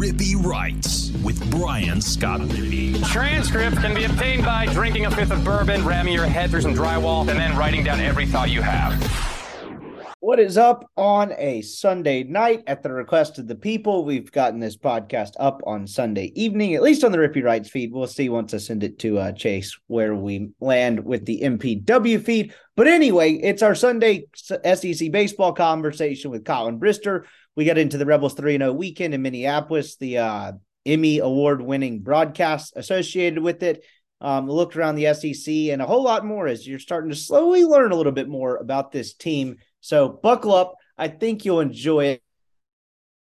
Rippy Writes with Brian Scott Rippy. Transcript can be obtained by drinking a fifth of bourbon, ramming your head through some drywall, and then writing down every thought you have. What is up on a Sunday night at the request of the people? We've gotten this podcast up on Sunday evening, at least on the Rippy Writes feed. We'll see once I send it to uh, Chase where we land with the MPW feed. But anyway, it's our Sunday SEC baseball conversation with Colin Brister. We got into the Rebels 3 0 weekend in Minneapolis, the uh, Emmy award winning broadcast associated with it. Um, looked around the SEC and a whole lot more as you're starting to slowly learn a little bit more about this team. So buckle up. I think you'll enjoy it.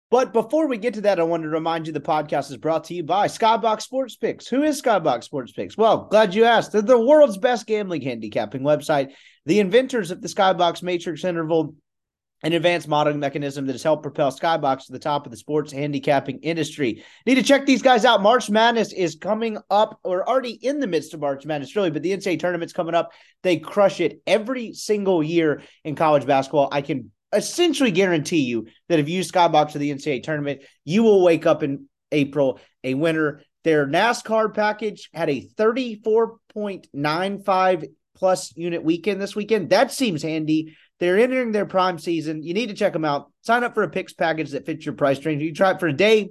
But before we get to that, I wanted to remind you the podcast is brought to you by Skybox Sports Picks. Who is Skybox Sports Picks? Well, glad you asked. They're the world's best gambling handicapping website. The inventors of the Skybox Matrix Interval an advanced modeling mechanism that has helped propel Skybox to the top of the sports handicapping industry. Need to check these guys out. March Madness is coming up. We're already in the midst of March Madness, really, but the NCAA tournament's coming up. They crush it every single year in college basketball. I can essentially guarantee you that if you use Skybox for the NCAA tournament, you will wake up in April a winner. Their NASCAR package had a 34.95 plus unit weekend this weekend. That seems handy. They're entering their prime season. You need to check them out. Sign up for a picks package that fits your price range. You try it for a day,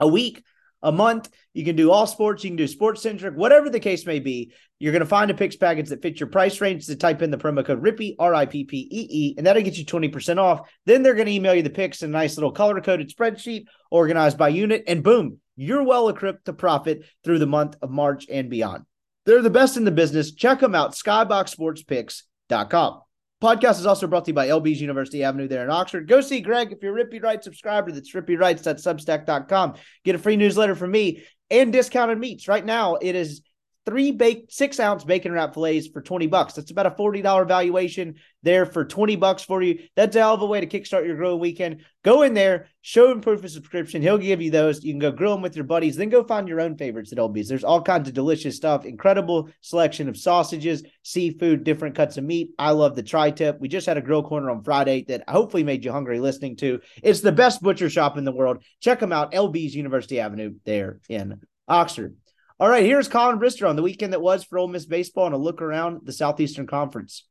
a week, a month. You can do all sports. You can do sports centric, whatever the case may be. You're going to find a picks package that fits your price range. To type in the promo code RIPPY R I P P E E, and that'll get you twenty percent off. Then they're going to email you the picks in a nice little color coded spreadsheet organized by unit, and boom, you're well equipped to profit through the month of March and beyond. They're the best in the business. Check them out. SkyboxSportsPicks.com. Podcast is also brought to you by LB's University Avenue there in Oxford. Go see Greg if you're Rippy Writes subscriber. That's rippywrites.substack.com. Get a free newsletter from me and discounted meats. Right now, it is three baked six ounce bacon wrap fillets for 20 bucks. That's about a $40 valuation there for 20 bucks for you. That's a hell of a way to kickstart your grilling weekend. Go in there, show him proof of subscription. He'll give you those. You can go grill them with your buddies, then go find your own favorites at LB's. There's all kinds of delicious stuff, incredible selection of sausages, seafood, different cuts of meat. I love the tri tip. We just had a grill corner on Friday that hopefully made you hungry listening to. It's the best butcher shop in the world. Check them out, LB's University Avenue there in Oxford. All right, here's Colin Brister on the weekend that was for Ole Miss baseball and a look around the Southeastern Conference.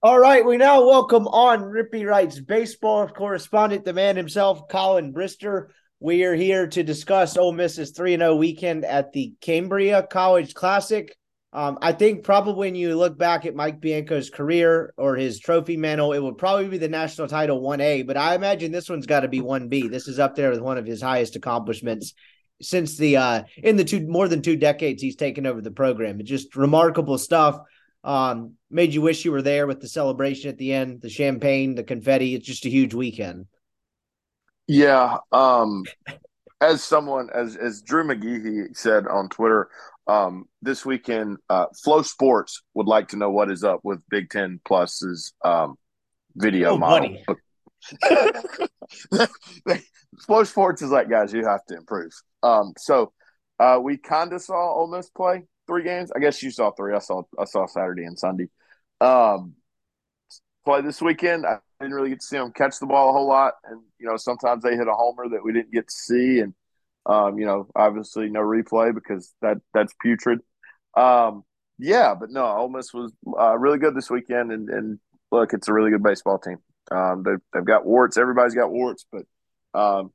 All right, we now welcome on Rippy Writes baseball correspondent, the man himself, Colin Brister. We are here to discuss Ole Miss's 3 0 weekend at the Cambria College Classic. Um, I think probably when you look back at Mike Bianco's career or his trophy mantle, it would probably be the national title 1A, but I imagine this one's got to be 1B. This is up there with one of his highest accomplishments since the uh in the two more than two decades he's taken over the program. It's just remarkable stuff. Um, made you wish you were there with the celebration at the end, the champagne, the confetti. It's just a huge weekend. Yeah. Um, as someone as as Drew McGehee said on Twitter, um, this weekend, uh, FloSports would like to know what is up with Big Ten Plus's um, video oh, model. Flow Sports is like, guys, you have to improve. Um, so uh, we kind of saw Ole Miss play three games. I guess you saw three. I saw I saw Saturday and Sunday. Um, play this weekend. I didn't really get to see them catch the ball a whole lot, and you know sometimes they hit a homer that we didn't get to see, and um, you know obviously no replay because that that's putrid. Um, yeah, but no, Ole Miss was uh, really good this weekend, and, and look, it's a really good baseball team. Um, they've, they've got warts. Everybody's got warts, but um,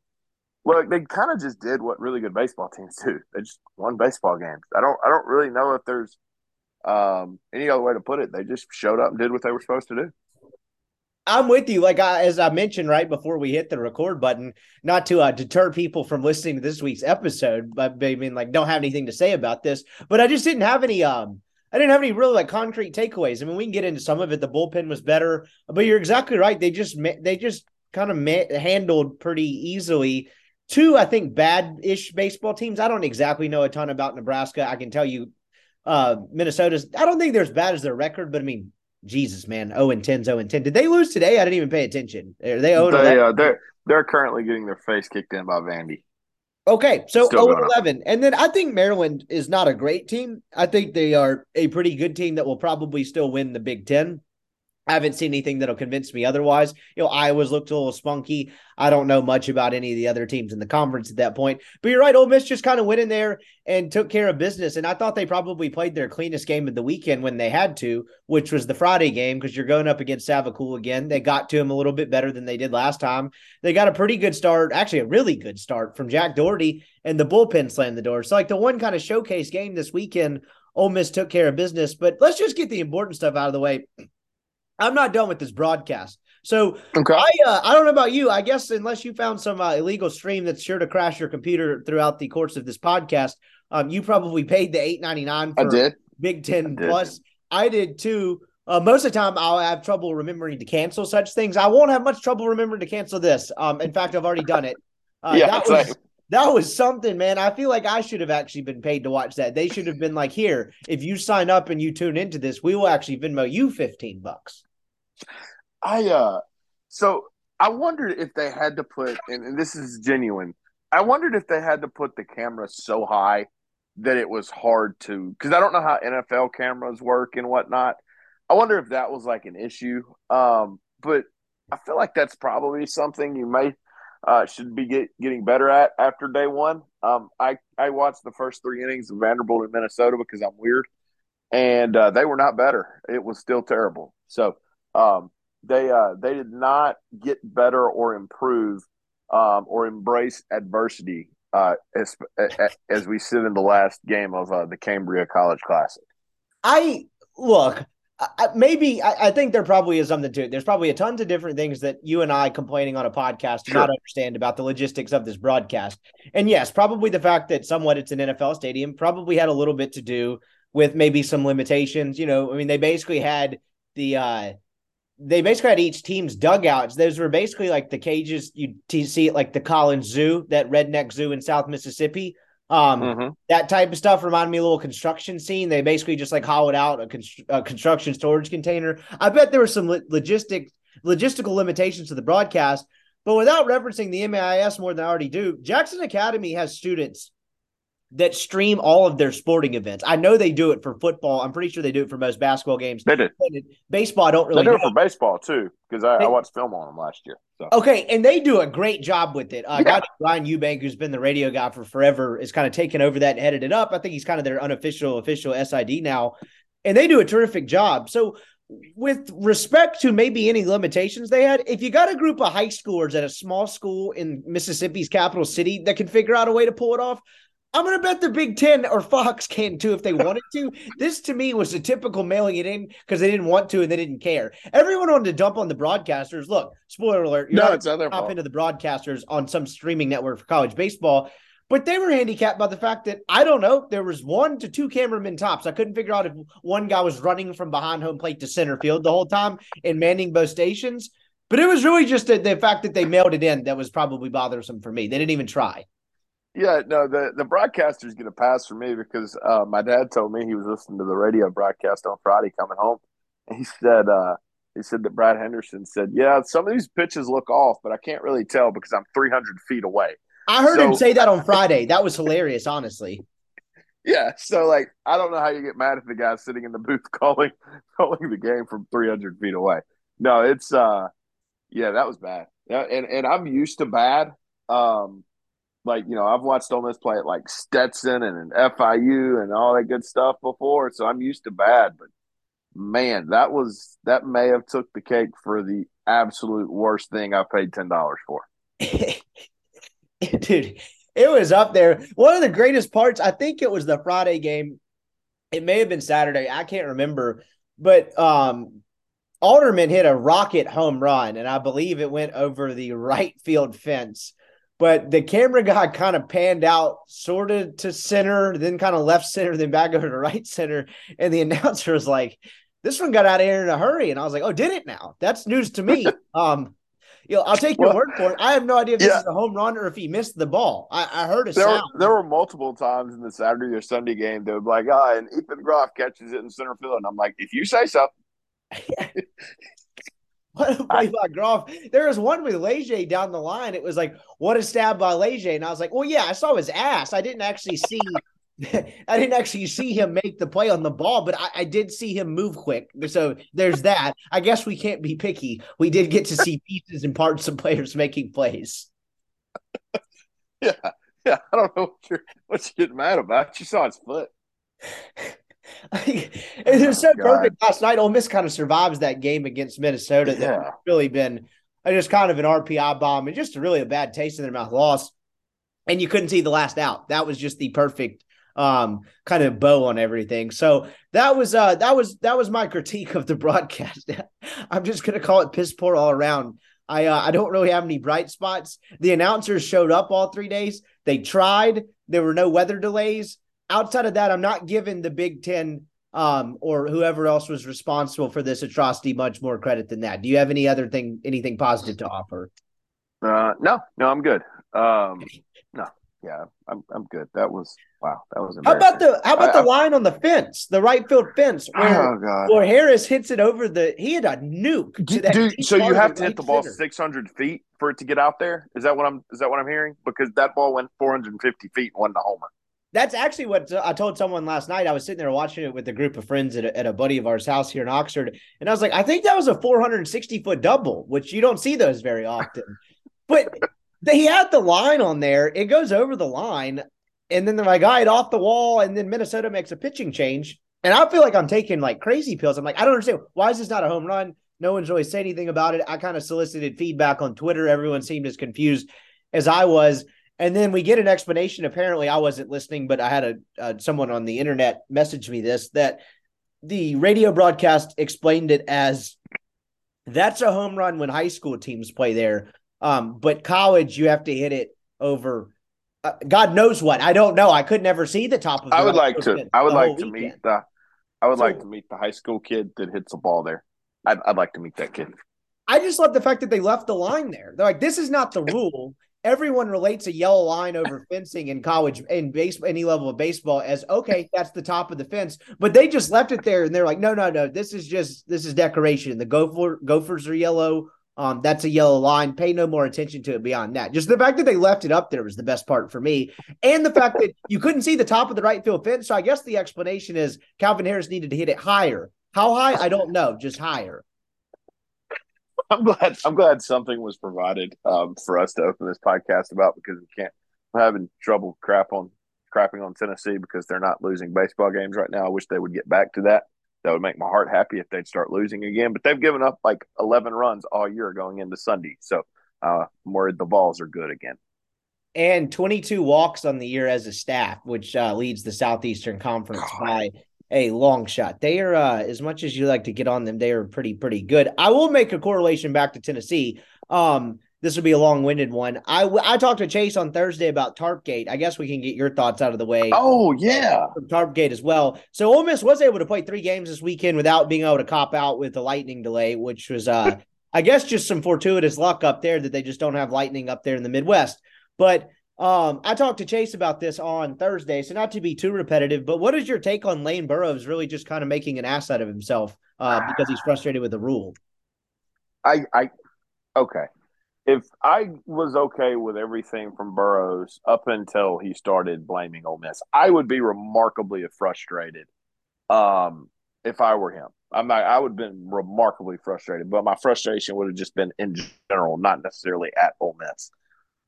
look, they kind of just did what really good baseball teams do. They just won baseball games. I don't I don't really know if there's um, any other way to put it. They just showed up and did what they were supposed to do. I'm with you. Like I, as I mentioned right before we hit the record button, not to uh, deter people from listening to this week's episode, but I mean, like, don't have anything to say about this. But I just didn't have any. Um, I didn't have any really like concrete takeaways. I mean, we can get into some of it. The bullpen was better, but you're exactly right. They just they just kind of handled pretty easily two, I think, bad ish baseball teams. I don't exactly know a ton about Nebraska. I can tell you, uh, Minnesota's, I don't think they're as bad as their record, but I mean, Jesus, man, 0 and 10, 0 and 10. Did they lose today? I didn't even pay attention. Are they 0 they, uh, they're, they're currently getting their face kicked in by Vandy. Okay, so 0 11. And then I think Maryland is not a great team. I think they are a pretty good team that will probably still win the Big Ten. I haven't seen anything that'll convince me otherwise. You know, Iowa's looked a little spunky. I don't know much about any of the other teams in the conference at that point. But you're right, Ole Miss just kind of went in there and took care of business. And I thought they probably played their cleanest game of the weekend when they had to, which was the Friday game, because you're going up against Savacool again. They got to him a little bit better than they did last time. They got a pretty good start, actually a really good start from Jack Doherty, and the bullpen slammed the door. So like the one kind of showcase game this weekend, Ole Miss took care of business. But let's just get the important stuff out of the way. I'm not done with this broadcast. So okay. I uh, I don't know about you. I guess unless you found some uh, illegal stream that's sure to crash your computer throughout the course of this podcast, um, you probably paid the eight ninety nine for I did. Big Ten I Plus. I did too. Uh, most of the time, I'll have trouble remembering to cancel such things. I won't have much trouble remembering to cancel this. Um, in fact, I've already done it. Uh, yeah, that was that was something, man. I feel like I should have actually been paid to watch that. They should have been like, here, if you sign up and you tune into this, we will actually Venmo you fifteen bucks. I uh so I wondered if they had to put and, and this is genuine. I wondered if they had to put the camera so high that it was hard to because I don't know how NFL cameras work and whatnot. I wonder if that was like an issue. Um, but I feel like that's probably something you may uh, should be get, getting better at after day one. Um, I I watched the first three innings of Vanderbilt in Minnesota because I'm weird, and uh, they were not better. It was still terrible. So um, they uh, they did not get better or improve um, or embrace adversity uh, as, as we sit in the last game of uh, the Cambria College Classic. I look. I, maybe I, I, think there probably is something to it. There's probably a tons of different things that you and I complaining on a podcast do sure. not understand about the logistics of this broadcast. And yes, probably the fact that somewhat it's an NFL stadium probably had a little bit to do with maybe some limitations. You know, I mean, they basically had the uh they basically had each team's dugouts. Those were basically like the cages you see it like the Collins Zoo, that redneck zoo in South Mississippi. Um, mm-hmm. that type of stuff reminded me a little construction scene. They basically just like hollowed out a, const- a construction storage container. I bet there were some lo- logistic logistical limitations to the broadcast, but without referencing the MAIS more than I already do, Jackson Academy has students that stream all of their sporting events. I know they do it for football. I'm pretty sure they do it for most basketball games. They did. Baseball, I don't really. They do know. it for baseball too, because I, I, watched film on them last year. So. Okay, and they do a great job with it. Uh, yeah. Ryan Eubank, who's been the radio guy for forever, is kind of taken over that and headed it up. I think he's kind of their unofficial official SID now, and they do a terrific job. So. With respect to maybe any limitations they had, if you got a group of high schoolers at a small school in Mississippi's capital city that can figure out a way to pull it off, I'm going to bet the Big Ten or Fox can too if they wanted to. this to me was a typical mailing it in because they didn't want to and they didn't care. Everyone wanted to dump on the broadcasters. Look, spoiler alert, you're no, not it's other top into the broadcasters on some streaming network for college baseball. But they were handicapped by the fact that I don't know, there was one to two cameramen tops. I couldn't figure out if one guy was running from behind home plate to center field the whole time and manning both stations. But it was really just the, the fact that they mailed it in that was probably bothersome for me. They didn't even try. Yeah, no, the the broadcaster's going to pass for me because uh, my dad told me he was listening to the radio broadcast on Friday coming home, and he said uh, he said that Brad Henderson said, "Yeah, some of these pitches look off, but I can't really tell because I'm 300 feet away." I heard so, him say that on Friday. That was hilarious, honestly. Yeah, so like I don't know how you get mad at the guy sitting in the booth calling calling the game from 300 feet away. No, it's uh, yeah, that was bad. Yeah, and and I'm used to bad. Um, like you know I've watched Ole Miss play at like Stetson and FIU and all that good stuff before, so I'm used to bad. But man, that was that may have took the cake for the absolute worst thing I paid ten dollars for. Dude, it was up there. One of the greatest parts, I think it was the Friday game. It may have been Saturday. I can't remember, but um, Alderman hit a rocket home run, and I believe it went over the right field fence but the camera guy kind of panned out sort of to center, then kind of left center, then back over to right center. And the announcer was like, this one got out of here in a hurry. And I was like, oh, did it now? That's news to me. um, you know, I'll take your well, word for it. I have no idea if this is a home run or if he missed the ball. I, I heard a there sound. Were, there were multiple times in the Saturday or Sunday game they would be like, ah, oh, and Ethan Groff catches it in center field. And I'm like, if you say so. What a play by Groff. There was one with Leger down the line. It was like, what a stab by Leger. And I was like, well, yeah, I saw his ass. I didn't actually see I didn't actually see him make the play on the ball, but I, I, did see him move quick. So there's that. I guess we can't be picky. We did get to see pieces and parts of players making plays. Yeah, yeah. I don't know what you're what you're getting mad about. You saw his foot. it was so oh, perfect last night. Ole Miss kind of survives that game against Minnesota. Yeah. That really been just kind of an RPI bomb and just really a bad taste in their mouth loss. And you couldn't see the last out. That was just the perfect um kind of bow on everything. So that was uh that was that was my critique of the broadcast. I'm just gonna call it piss poor all around. I uh, I don't really have any bright spots. The announcers showed up all three days. They tried. There were no weather delays. Outside of that, I'm not giving the Big Ten um, or whoever else was responsible for this atrocity much more credit than that. Do you have any other thing, anything positive to offer? Uh, no, no, I'm good. Um, no, yeah, I'm, I'm good. That was wow. That was. How about the how about I, the line on the fence, the right field fence, where, oh where Harris hits it over the? He had a nuke. Dude, so you have to hit the ball 600 feet for it to get out there. Is that what I'm? Is that what I'm hearing? Because that ball went 450 feet and won the homer. That's actually what uh, I told someone last night. I was sitting there watching it with a group of friends at a, at a buddy of ours' house here in Oxford, and I was like, I think that was a 460 foot double, which you don't see those very often. but they had the line on there. It goes over the line, and then they're like, "I off the wall," and then Minnesota makes a pitching change, and I feel like I'm taking like crazy pills. I'm like, I don't understand why is this not a home run? No one's really said anything about it. I kind of solicited feedback on Twitter. Everyone seemed as confused as I was. And then we get an explanation. Apparently, I wasn't listening, but I had a uh, someone on the internet message me this that the radio broadcast explained it as that's a home run when high school teams play there. Um, but college, you have to hit it over. Uh, God knows what. I don't know. I could never see the top of. The I would like to. I would like to weekend. meet the. I would so, like to meet the high school kid that hits the ball there. I'd, I'd like to meet that kid. I just love the fact that they left the line there. They're like, this is not the rule everyone relates a yellow line over fencing in college in base any level of baseball as okay that's the top of the fence but they just left it there and they're like no no no this is just this is decoration. The gopher gophers are yellow. Um that's a yellow line. Pay no more attention to it beyond that. Just the fact that they left it up there was the best part for me. And the fact that you couldn't see the top of the right field fence. So i guess the explanation is calvin harris needed to hit it higher. How high? I don't know. Just higher I'm glad. I'm glad something was provided um, for us to open this podcast about because we can't. I'm having trouble crap on crapping on Tennessee because they're not losing baseball games right now. I wish they would get back to that. That would make my heart happy if they'd start losing again. But they've given up like 11 runs all year going into Sunday, so uh, I'm worried the balls are good again. And 22 walks on the year as a staff, which uh, leads the Southeastern Conference God. by a long shot. They are uh, as much as you like to get on them, they are pretty pretty good. I will make a correlation back to Tennessee. Um, this will be a long-winded one. I I talked to Chase on Thursday about Tarpgate. I guess we can get your thoughts out of the way. Oh yeah, Tarpgate as well. So Ole Miss was able to play three games this weekend without being able to cop out with the lightning delay, which was uh, I guess just some fortuitous luck up there that they just don't have lightning up there in the Midwest. But um, I talked to Chase about this on Thursday, so not to be too repetitive, but what is your take on Lane Burroughs really just kind of making an ass out of himself uh, because he's frustrated with the rule? I, I, okay. If I was okay with everything from Burroughs up until he started blaming Ole Miss, I would be remarkably frustrated. Um, if I were him, I'm not. I would have been remarkably frustrated, but my frustration would have just been in general, not necessarily at Ole Miss.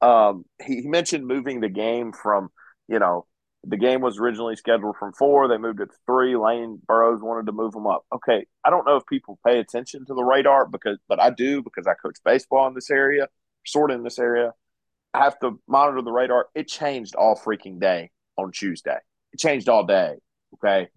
Um, he, he mentioned moving the game from, you know, the game was originally scheduled from four. They moved it to three. Lane Burroughs wanted to move them up. Okay, I don't know if people pay attention to the radar because, but I do because I coach baseball in this area, sort of in this area. I have to monitor the radar. It changed all freaking day on Tuesday. It changed all day. Okay,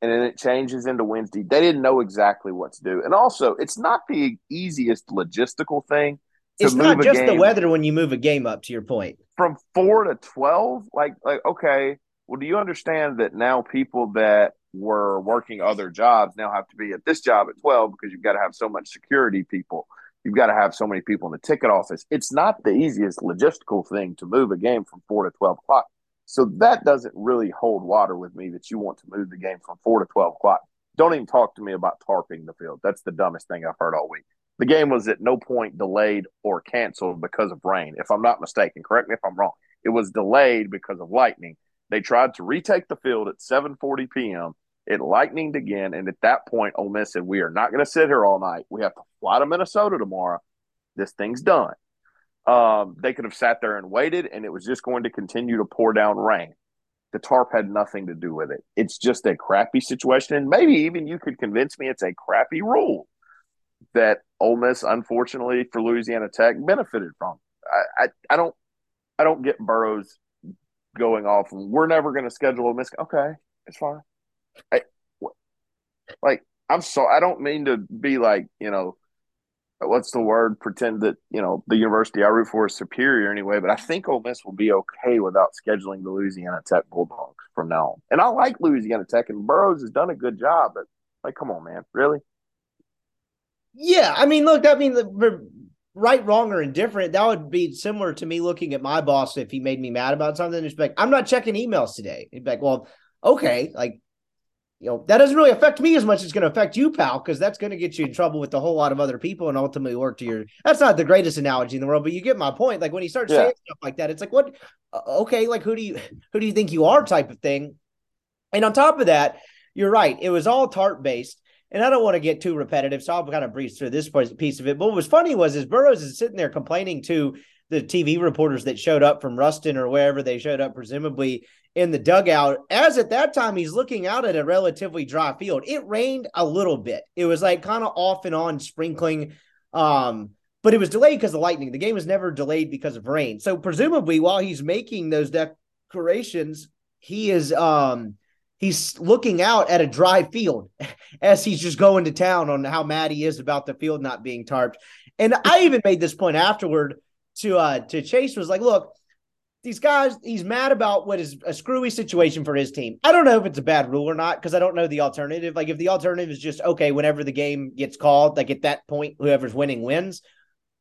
and then it changes into Wednesday. They didn't know exactly what to do, and also it's not the easiest logistical thing it's not just the weather when you move a game up. To your point, from four to twelve, like like okay, well, do you understand that now people that were working other jobs now have to be at this job at twelve because you've got to have so much security people. You've got to have so many people in the ticket office. It's not the easiest logistical thing to move a game from four to twelve o'clock. So that doesn't really hold water with me that you want to move the game from four to twelve o'clock. Don't even talk to me about tarping the field. That's the dumbest thing I've heard all week the game was at no point delayed or canceled because of rain. If I'm not mistaken, correct me if I'm wrong. It was delayed because of lightning. They tried to retake the field at 7:40 p.m. It lightninged again, and at that point, Ole Miss said, "We are not going to sit here all night. We have to fly to Minnesota tomorrow. This thing's done." Um, they could have sat there and waited, and it was just going to continue to pour down rain. The tarp had nothing to do with it. It's just a crappy situation, and maybe even you could convince me it's a crappy rule that Ole Miss, unfortunately for Louisiana Tech, benefited from. I, I, I don't I don't get Burroughs going off. We're never going to schedule a miss. Okay, it's fine. I, like I'm so I don't mean to be like you know what's the word pretend that you know the university I root for is superior anyway, but I think Ole Miss will be okay without scheduling the Louisiana Tech Bulldogs from now on. And I like Louisiana Tech, and Burroughs has done a good job, but like, come on, man, really? Yeah, I mean, look, I mean, right, wrong, or indifferent, that would be similar to me looking at my boss if he made me mad about something. Just like, I'm not checking emails today. He'd be like, well, okay, like, you know, that doesn't really affect me as much as it's going to affect you, pal, because that's going to get you in trouble with a whole lot of other people and ultimately work to your. That's not the greatest analogy in the world, but you get my point. Like when he starts yeah. saying stuff like that, it's like, what? Okay, like who do you who do you think you are, type of thing. And on top of that, you're right. It was all tarp based. And I don't want to get too repetitive, so I'll kind of breeze through this piece of it. But what was funny was is Burroughs is sitting there complaining to the TV reporters that showed up from Ruston or wherever they showed up, presumably in the dugout. As at that time, he's looking out at a relatively dry field. It rained a little bit. It was like kind of off and on sprinkling. Um, but it was delayed because of lightning. The game was never delayed because of rain. So presumably, while he's making those declarations, he is um he's looking out at a dry field as he's just going to town on how mad he is about the field not being tarped. And I even made this point afterward to uh to Chase was like, look, these guys, he's mad about what is a screwy situation for his team. I don't know if it's a bad rule or not because I don't know the alternative. Like if the alternative is just okay, whenever the game gets called, like at that point, whoever's winning wins.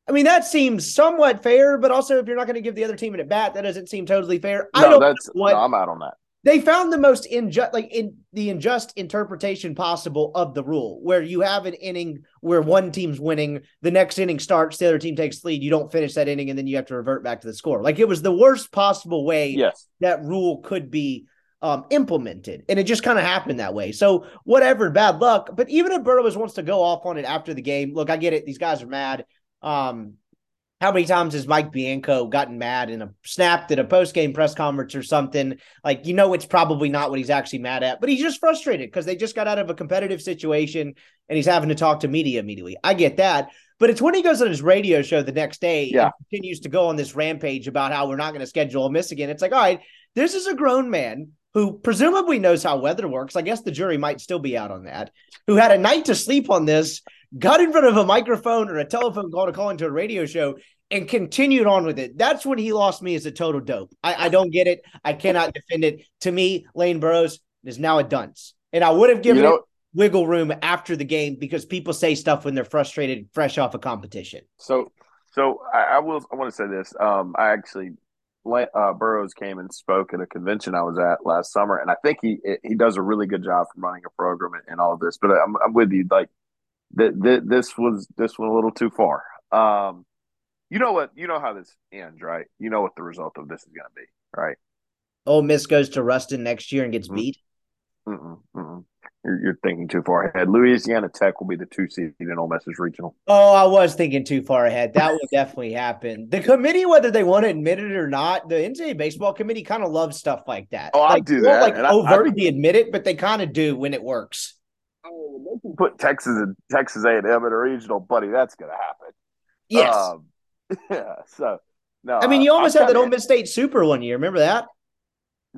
I mean, that seems somewhat fair, but also if you're not going to give the other team an at bat, that doesn't seem totally fair. No, I don't that's what, no, I'm out on that they found the most unjust like in the unjust interpretation possible of the rule where you have an inning where one team's winning the next inning starts the other team takes lead you don't finish that inning and then you have to revert back to the score. Like it was the worst possible way yes. that rule could be um, implemented and it just kind of happened that way. So whatever bad luck. But even if burroughs wants to go off on it after the game look i get it these guys are mad. Um, how many times has Mike Bianco gotten mad in a snapped at a post game press conference or something? Like, you know, it's probably not what he's actually mad at, but he's just frustrated because they just got out of a competitive situation and he's having to talk to media immediately. I get that. But it's when he goes on his radio show the next day yeah. and continues to go on this rampage about how we're not going to schedule a miss again. It's like, all right, this is a grown man who presumably knows how weather works. I guess the jury might still be out on that, who had a night to sleep on this got in front of a microphone or a telephone call to call into a radio show and continued on with it. That's when he lost me as a total dope. I, I don't get it. I cannot defend it. To me, Lane Burroughs is now a dunce. And I would have given you know, it wiggle room after the game because people say stuff when they're frustrated, fresh off a competition. So, so I, I will. I want to say this. Um, I actually, uh, Burroughs came and spoke at a convention I was at last summer, and I think he he does a really good job from running a program and, and all of this. But I'm, I'm with you. Like that th- this was this went a little too far. Um, you know what? You know how this ends, right? You know what the result of this is going to be, right? Ole Miss goes to Ruston next year and gets mm-hmm. beat. Mm-mm, mm-mm. You're, you're, thinking too far ahead. Louisiana Tech will be the two seed in Ole Miss's regional. Oh, I was thinking too far ahead. That will definitely happen. The committee, whether they want to admit it or not, the NCAA baseball committee kind of loves stuff like that. Oh, like, I do that. Like overtly I, I, admit it, but they kind of do when it works. Oh, they can put Texas and Texas A and M in a regional, buddy. That's going to happen. Yes. Um, yeah. So no. I mean, you almost had that Ole Miss State Super one year. Remember that?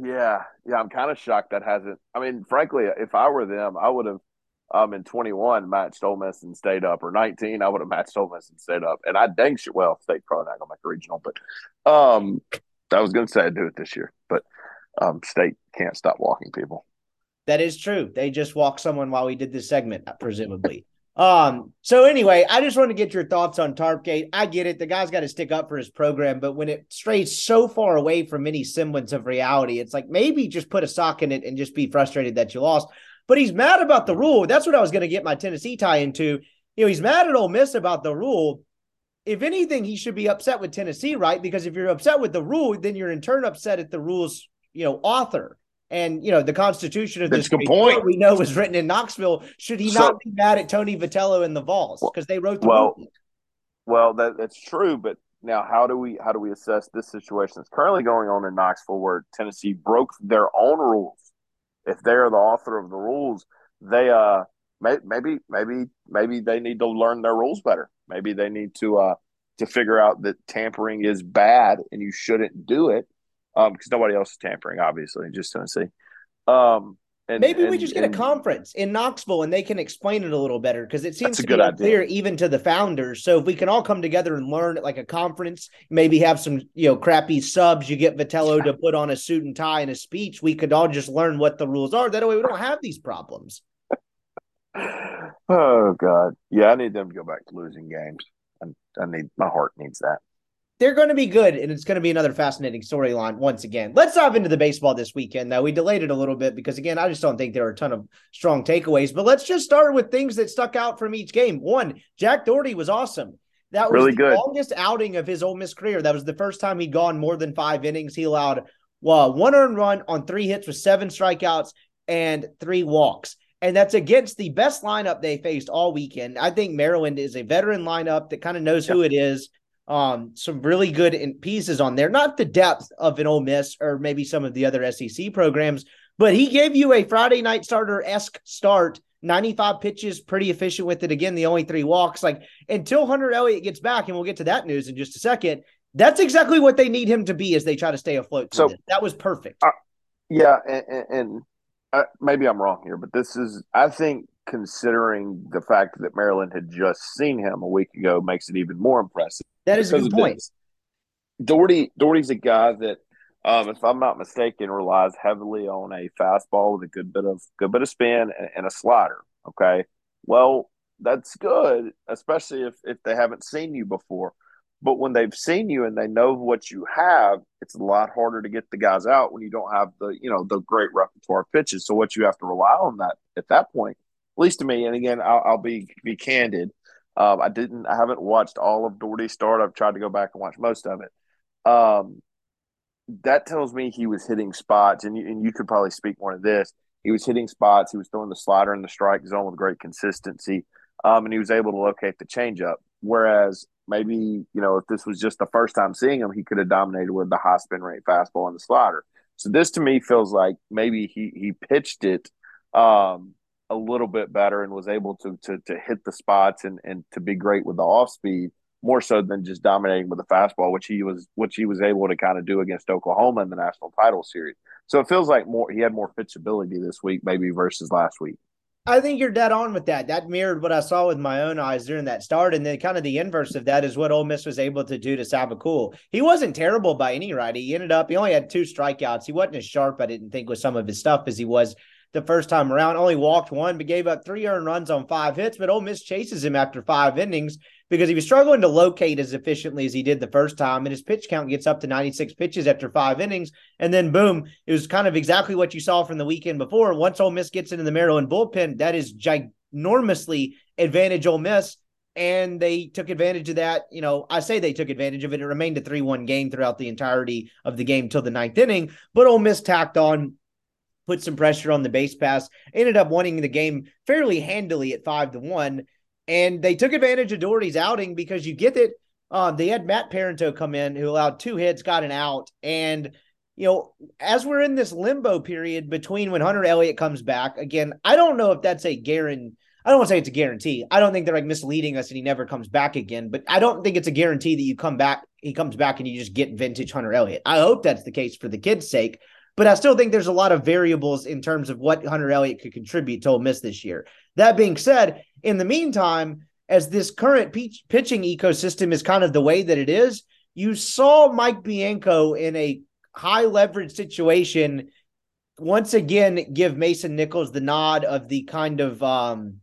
Yeah, yeah. I'm kind of shocked that hasn't. I mean, frankly, if I were them, I would have um in 21 matched Ole Miss and stayed up, or 19, I would have matched Ole Miss and stayed up. And I dang sure well, State probably not gonna make a regional, but um, I was gonna say I'd do it this year, but um, State can't stop walking people. That is true. They just walked someone while we did this segment, presumably. Um, so anyway, I just want to get your thoughts on Tarpgate. I get it. The guy's got to stick up for his program, but when it strays so far away from any semblance of reality, it's like maybe just put a sock in it and just be frustrated that you lost. But he's mad about the rule. That's what I was going to get my Tennessee tie into. You know, he's mad at Ole Miss about the rule. If anything, he should be upset with Tennessee, right? Because if you're upset with the rule, then you're in turn upset at the rules you know, author. And you know the Constitution of That's this point. we know was written in Knoxville. Should he So- not be mad at Tony Vitello and the Vols because they wrote the well, movie? Well, that that's true, but now how do we how do we assess this situation that's currently going on in Knoxville, where Tennessee broke their own rules? If they are the author of the rules, they uh may, maybe maybe maybe they need to learn their rules better. Maybe they need to uh to figure out that tampering is bad and you shouldn't do it um because nobody else is tampering, obviously, just Tennessee. Um, and, Maybe we just get a conference in Knoxville and they can explain it a little better because it seems to be unclear even to the founders. So if we can all come together and learn at like a conference, maybe have some you know crappy subs. You get Vitello to put on a suit and tie and a speech. We could all just learn what the rules are. That way we don't have these problems. Oh God, yeah, I need them to go back to losing games. I, I need my heart needs that. They're going to be good, and it's going to be another fascinating storyline once again. Let's dive into the baseball this weekend, though. We delayed it a little bit because, again, I just don't think there are a ton of strong takeaways. But let's just start with things that stuck out from each game. One, Jack Doherty was awesome. That was Really the good. longest outing of his Ole Miss career. That was the first time he'd gone more than five innings. He allowed well, one earned run on three hits with seven strikeouts and three walks. And that's against the best lineup they faced all weekend. I think Maryland is a veteran lineup that kind of knows who it is. Um, some really good in pieces on there. Not the depth of an Ole Miss or maybe some of the other SEC programs, but he gave you a Friday night starter esque start. 95 pitches, pretty efficient with it. Again, the only three walks. Like until Hunter Elliott gets back, and we'll get to that news in just a second. That's exactly what they need him to be as they try to stay afloat. So- that was perfect. Yeah, and, and, and uh, maybe I'm wrong here, but this is I think considering the fact that Maryland had just seen him a week ago makes it even more impressive. That is a good point. this. Doherty Doherty's a guy that, um, if I'm not mistaken, relies heavily on a fastball with a good bit of good bit of spin and, and a slider. Okay, well that's good, especially if if they haven't seen you before. But when they've seen you and they know what you have, it's a lot harder to get the guys out when you don't have the you know the great repertoire pitches. So what you have to rely on that at that point, least to me. And again, I'll, I'll be be candid. Um, I didn't. I haven't watched all of Doherty start. I've tried to go back and watch most of it. Um, that tells me he was hitting spots, and you, and you could probably speak more to this. He was hitting spots. He was throwing the slider in the strike zone with great consistency, um, and he was able to locate the changeup. Whereas maybe you know if this was just the first time seeing him, he could have dominated with the high spin rate fastball and the slider. So this to me feels like maybe he he pitched it um, a little bit better and was able to to to hit the spots and and to be great with the off speed more so than just dominating with the fastball, which he was which he was able to kind of do against Oklahoma in the national title series. So it feels like more he had more pitchability this week maybe versus last week. I think you're dead on with that. That mirrored what I saw with my own eyes during that start. And then kind of the inverse of that is what Ole Miss was able to do to Savacool. He wasn't terrible by any right. He ended up, he only had two strikeouts. He wasn't as sharp, I didn't think, with some of his stuff as he was the first time around. Only walked one, but gave up three earned runs on five hits. But Ole Miss chases him after five innings because he was struggling to locate as efficiently as he did the first time. And his pitch count gets up to 96 pitches after five innings. And then boom, it was kind of exactly what you saw from the weekend before. Once Ole Miss gets into the Maryland bullpen, that is ginormously advantage Ole Miss. And they took advantage of that. You know, I say they took advantage of it. It remained a 3 1 game throughout the entirety of the game till the ninth inning. But Ole Miss tacked on, put some pressure on the base pass, ended up winning the game fairly handily at 5 to 1. And they took advantage of Doherty's outing because you get it. Um, they had Matt Parenteau come in who allowed two hits, got an out. And, you know, as we're in this limbo period between when Hunter Elliott comes back, again, I don't know if that's a guarantee. I don't want to say it's a guarantee. I don't think they're like misleading us and he never comes back again, but I don't think it's a guarantee that you come back, he comes back and you just get vintage Hunter Elliott. I hope that's the case for the kids' sake, but I still think there's a lot of variables in terms of what Hunter Elliott could contribute to Ole Miss this year. That being said, in the meantime, as this current peach, pitching ecosystem is kind of the way that it is, you saw Mike Bianco in a high leverage situation once again give Mason Nichols the nod of the kind of um,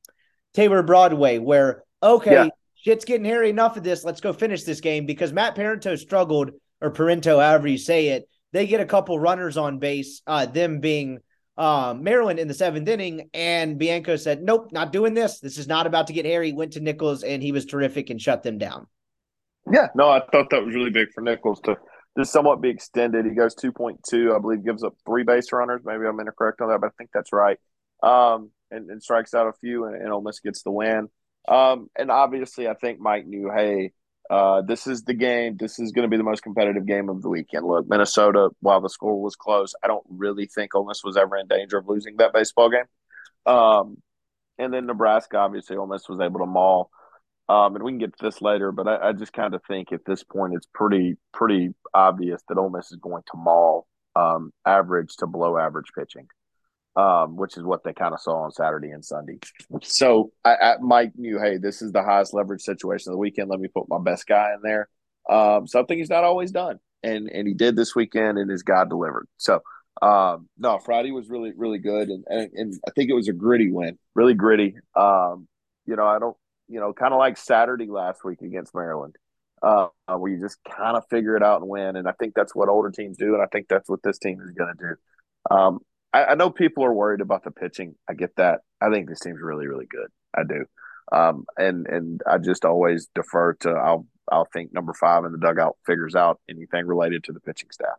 Taylor Broadway where okay, Yeah. shit's getting hairy enough of this. Let's go finish this game because Matt Parenteau struggled or Parenteau, however you say it. They get a couple runners on base, uh, them being um, Maryland in the seventh inning, and Bianco said, "Nope, not doing this. This is not about to get hairy." Went to Nichols, and he was terrific and shut them down. Yeah, no, I thought that was really big for Nichols to to somewhat be extended. He goes 2.2, I believe, gives up three base runners. Maybe I'm incorrect on that, but I think that's right. Um, and, and, strikes out a few, and, and Ole Miss gets the win. Um, and obviously, I think Mike knew, hey, uh, this is the game. This is going to be the most competitive game of the weekend. Look, Minnesota, while the score was close, I don't really think Ole Miss was ever in danger of losing that baseball game. Um, and then Nebraska, obviously, Ole Miss was able to maul. Um, and we can get to this later, but I, I just kind of think at this point it's pretty pretty obvious that Ole Miss is going to maul um, average to below average pitching, um, which is what they kind of saw on Saturday and Sunday. So I, I, Mike knew, hey, this is the highest leverage situation of the weekend. Let me put my best guy in there. Um, something he's not always done, and and he did this weekend, and his guy delivered. So um, no, Friday was really really good, and, and, and I think it was a gritty win, really gritty. Um, you know, I don't you know, kind of like Saturday last week against Maryland, uh, where you just kind of figure it out and win. And I think that's what older teams do, and I think that's what this team is going to do. Um, I, I, know people are worried about the pitching. I get that. I think this team's really, really good. I do. Um, and and I just always defer to I'll I'll think number five in the dugout figures out anything related to the pitching staff.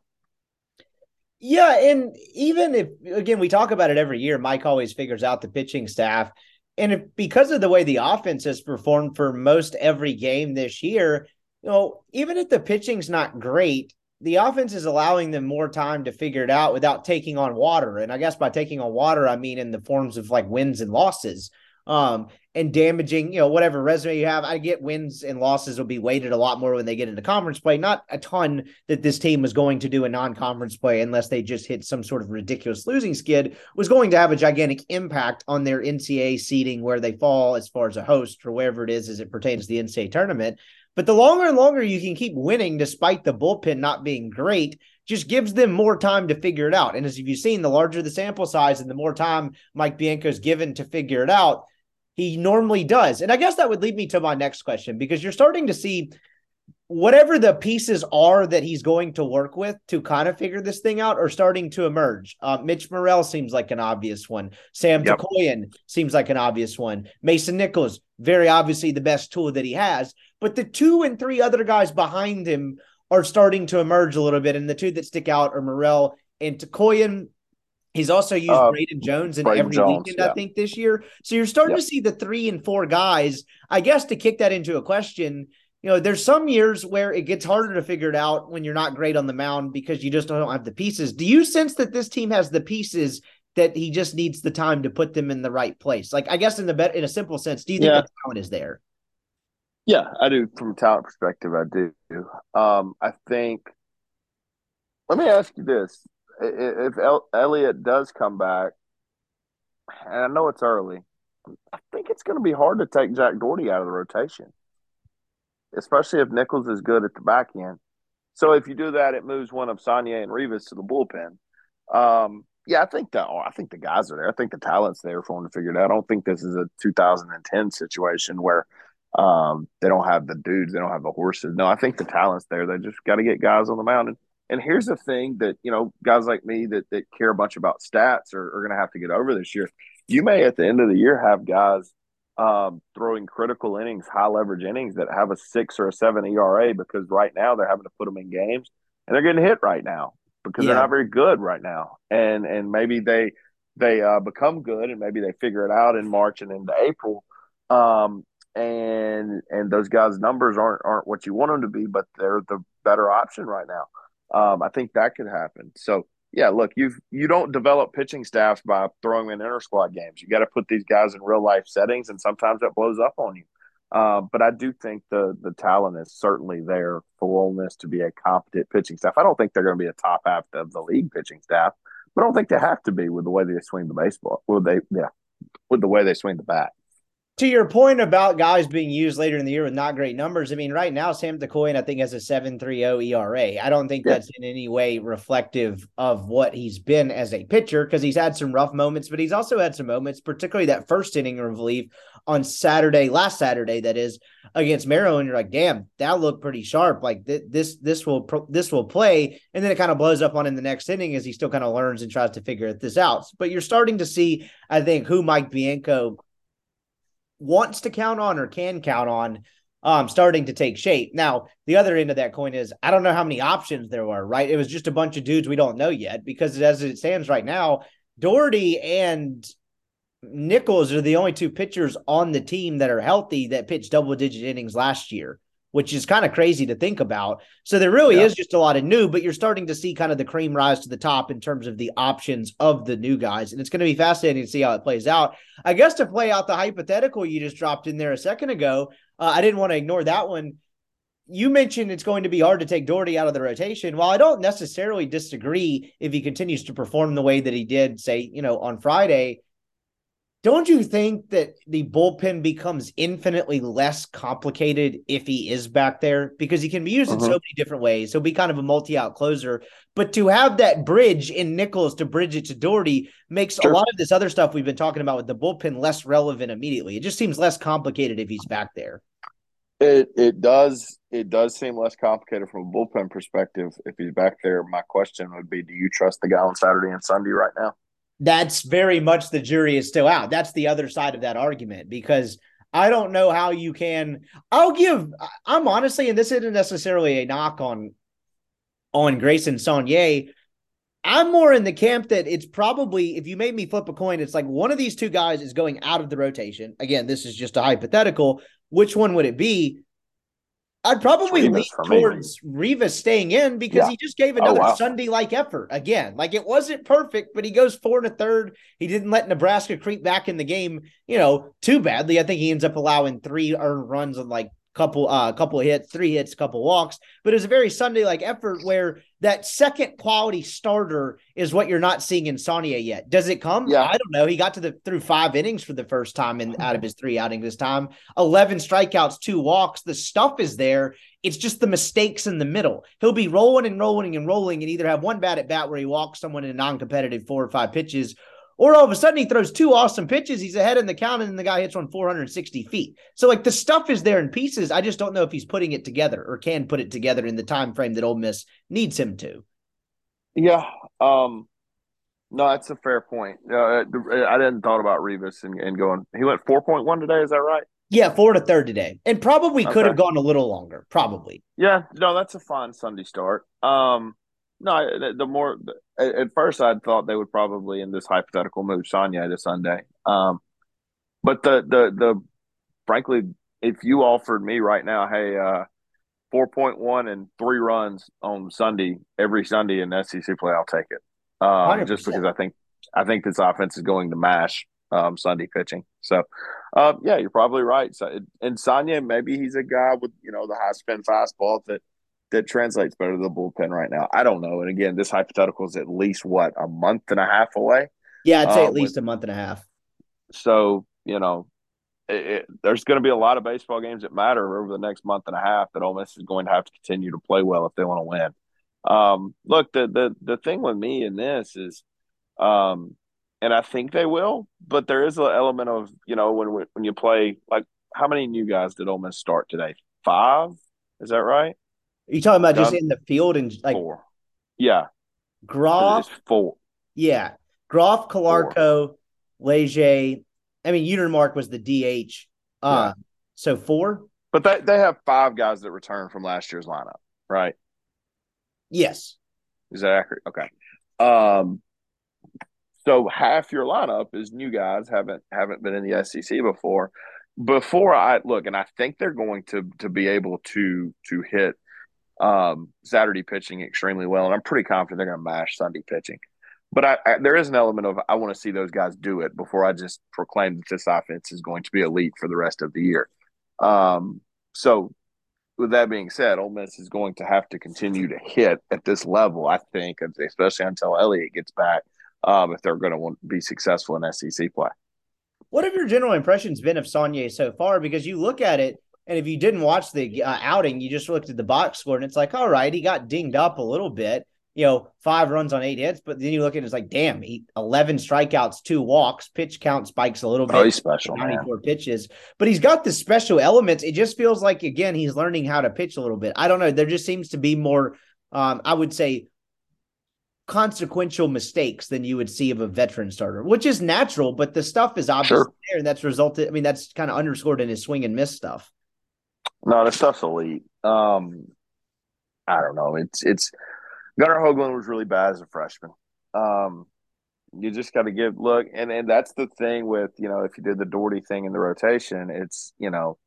Yeah, and even if again we talk about it every year, Mike always figures out the pitching staff. And if, because of the way the offense has performed for most every game this year, you know, even if the pitching's not great, the offense is allowing them more time to figure it out without taking on water. And I guess by taking on water, I mean in the forms of like wins and losses um, and damaging, you know, whatever resume you have. I get wins and losses will be weighted a lot more when they get into conference play. Not a ton that this team was going to do a non-conference play unless they just hit some sort of ridiculous losing skid was going to have a gigantic impact on their NCAA seeding where they fall as far as a host or wherever it is as it pertains to the NCAA tournament. But the longer and longer you can keep winning despite the bullpen not being great, just gives them more time to figure it out. And as you've seen, the larger the sample size and the more time Mike Bianco's given to figure it out, he normally does. And I guess that would lead me to my next question because you're starting to see whatever the pieces are that he's going to work with to kind of figure this thing out are starting to emerge. Uh, Mitch Murrell seems like an obvious one. Sam yep. Tookoian seems like an obvious one. Mason Nichols, very obviously the best tool that he has. But the two and three other guys behind him are starting to emerge a little bit. And the two that stick out are Morel and Tookoian He's also used uh, Braden Jones in Braden every Jones, weekend, yeah. I think, this year. So you're starting yep. to see the three and four guys. I guess to kick that into a question, you know, there's some years where it gets harder to figure it out when you're not great on the mound because you just don't have the pieces. Do you sense that this team has the pieces that he just needs the time to put them in the right place? Like, I guess in the bet in a simple sense, do you think yeah. the talent is there? Yeah, I do. From a talent perspective, I do. Um, I think. Let me ask you this: if El- Elliott does come back, and I know it's early, I think it's going to be hard to take Jack Dougherty out of the rotation, especially if Nichols is good at the back end. So if you do that, it moves one of Saunier and Rivas to the bullpen. Um, yeah, I think that I think the guys are there. I think the talent's there for them to figure it out. I don't think this is a 2010 situation where um, they don't have the dudes, they don't have the horses. No, I think the talent's there. They just got to get guys on the mound. And and here's the thing that you know guys like me that that care a bunch about stats are, are going to have to get over this year. You may at the end of the year have guys um, throwing critical innings, high leverage innings that have a six or a seven ERA because right now they're having to put them in games and they're getting hit right now because yeah. they're not very good right now. And and maybe they they uh, become good and maybe they figure it out in March and into April. Um, and and those guys' numbers aren't aren't what you want them to be, but they're the better option right now. Um, I think that could happen. So yeah, look, you you don't develop pitching staffs by throwing in inter squad games. You got to put these guys in real life settings, and sometimes that blows up on you. Uh, but I do think the the talent is certainly there for Ole Miss to be a competent pitching staff. I don't think they're going to be a top half of the league pitching staff, but I don't think they have to be with the way they swing the baseball. Well, they yeah, with the way they swing the bat to your point about guys being used later in the year with not great numbers, I mean, right now Sam Tookoian I think has a 7.30 ERA. I don't think yeah. that's in any way reflective of what he's been as a pitcher because he's had some rough moments, but he's also had some moments, particularly that first inning of relief on Saturday, last Saturday, that is against Maryland. You're like, damn, that looked pretty sharp. Like th- this, this will this will play, and then it kind of blows up on in the next inning as he still kind of learns and tries to figure this out. But you're starting to see, I think, who Mike Bianco wants to count on or can count on um, starting to take shape. Now, the other end of that coin is I don't know how many options there were, right? It was just a bunch of dudes we don't know yet because as it stands right now, Doherty and Nichols are the only two pitchers on the team that are healthy that pitched double digit innings last year which is kind of crazy to think about. So there really yeah. is just a lot of new, but you're starting to see kind of the cream rise to the top in terms of the options of the new guys. And it's going to be fascinating to see how it plays out. I guess to play out the hypothetical you just dropped in there a second ago, uh, I didn't want to ignore that one. You mentioned it's going to be hard to take Doherty out of the rotation. While I don't necessarily disagree if he continues to perform the way that he did, say, you know, on Friday, don't you think that the bullpen becomes infinitely less complicated if he is back there because he can be used uh-huh. in so many different ways? He'll be kind of a multi-out closer, but to have that bridge in Nichols to bridge it to Doherty makes sure. a lot of this other stuff we've been talking about with the bullpen less relevant immediately. It just seems less complicated if he's back there. It it does it does seem less complicated from a bullpen perspective if he's back there. My question would be: Do you trust the guy on Saturday and Sunday right now? That's very much the jury is still out. That's the other side of that argument because I don't know how you can. I'll give. I'm honestly, and this isn't necessarily a knock on on Grayson Saunier. I'm more in the camp that it's probably if you made me flip a coin, it's like one of these two guys is going out of the rotation. Again, this is just a hypothetical. Which one would it be? I'd probably lean towards me. Rivas staying in because yeah. he just gave oh, another oh, wow. Sunday like effort again. Like it wasn't perfect, but he goes four and a third. He didn't let Nebraska creep back in the game, you know, too badly. I think he ends up allowing three earned runs on like couple uh couple of hits, three hits, couple walks, but it was a very Sunday like effort where that second quality starter is what you're not seeing in Saunier yet. Does it come? Yeah. I don't know. He got to the through five innings for the first time in out of his three outings this time. 11 strikeouts, two walks. The stuff is there. It's just the mistakes in the middle. He'll be rolling and rolling and rolling and either have one bat at bat where he walks someone in a non-competitive four or five pitches or all of a sudden he throws two awesome pitches. He's ahead in the count, and the guy hits one 460 feet. So like the stuff is there in pieces. I just don't know if he's putting it together or can put it together in the time frame that Ole Miss needs him to. Yeah. Um no, that's a fair point. Uh, I didn't thought about Rivas and, and going. He went four point one today. Is that right? Yeah, four to third today, and probably could okay. have gone a little longer. Probably. Yeah, no, that's a fine Sunday start. Um, no, the, the more at first I thought they would probably in this hypothetical move Saunier to Sunday. Um, but the the the frankly, if you offered me right now, hey, uh, four point one and three runs on Sunday every Sunday in SEC play, I'll take it. Um, just because I think I think this offense is going to mash um, Sunday pitching. So, uh, yeah, you're probably right. So, and Saunier, maybe he's a guy with you know the high spin fastball that that translates better to the bullpen right now. I don't know. And again, this hypothetical is at least what a month and a half away. Yeah, I'd say at least with, a month and a half. So you know, it, it, there's going to be a lot of baseball games that matter over the next month and a half that Ole Miss is going to have to continue to play well if they want to win. Um, look, the the the thing with me in this is, um, and I think they will, but there is an element of you know when when you play like how many new guys did Ole Miss start today? Five, is that right? Are you talking about just in the field and like four? Yeah, Groff four. Yeah, Groff, Calarco, Leger. I mean, Utermark was the DH. Uh, yeah. so four. But they they have five guys that returned from last year's lineup, right? Yes. Is that accurate? Okay. Um. So half your lineup is new guys haven't haven't been in the SEC before. Before I look, and I think they're going to to be able to to hit um, Saturday pitching extremely well, and I'm pretty confident they're going to mash Sunday pitching. But I, I, there is an element of I want to see those guys do it before I just proclaim that this offense is going to be elite for the rest of the year. Um, so, with that being said, Ole Miss is going to have to continue to hit at this level. I think, especially until Elliott gets back, um, if they're going to want be successful in SEC play. What have your general impressions been of Saunier so far? Because you look at it, and if you didn't watch the uh, outing, you just looked at the box score and it's like, all right, he got dinged up a little bit, you know, five runs on eight hits. But then you look at it, it's like, damn, he 11 strikeouts, two walks, pitch count spikes a little bit. Oh, he's special. 94 man. pitches, but he's got the special elements. It just feels like, again, he's learning how to pitch a little bit. I don't know. There just seems to be more, um, I would say, consequential mistakes than you would see of a veteran starter, which is natural, but the stuff is obviously sure. there. And that's resulted, I mean, that's kind of underscored in his swing and miss stuff. No, the stuff's elite. Um, I don't know. It's it's Gunnar Hoglund was really bad as a freshman. Um, you just got to give look, and and that's the thing with you know if you did the Doherty thing in the rotation, it's you know,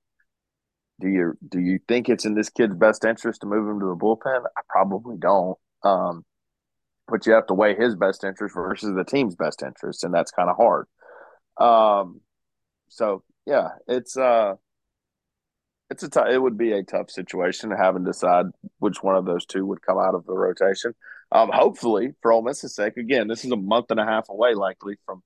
do you do you think it's in this kid's best interest to move him to the bullpen? I probably don't. Um, but you have to weigh his best interest versus the team's best interest, and that's kind of hard. Um, so yeah, it's uh, it's a t- it would be a tough situation to have and decide which one of those two would come out of the rotation. Um, hopefully, for Ole Miss's sake, again, this is a month and a half away, likely from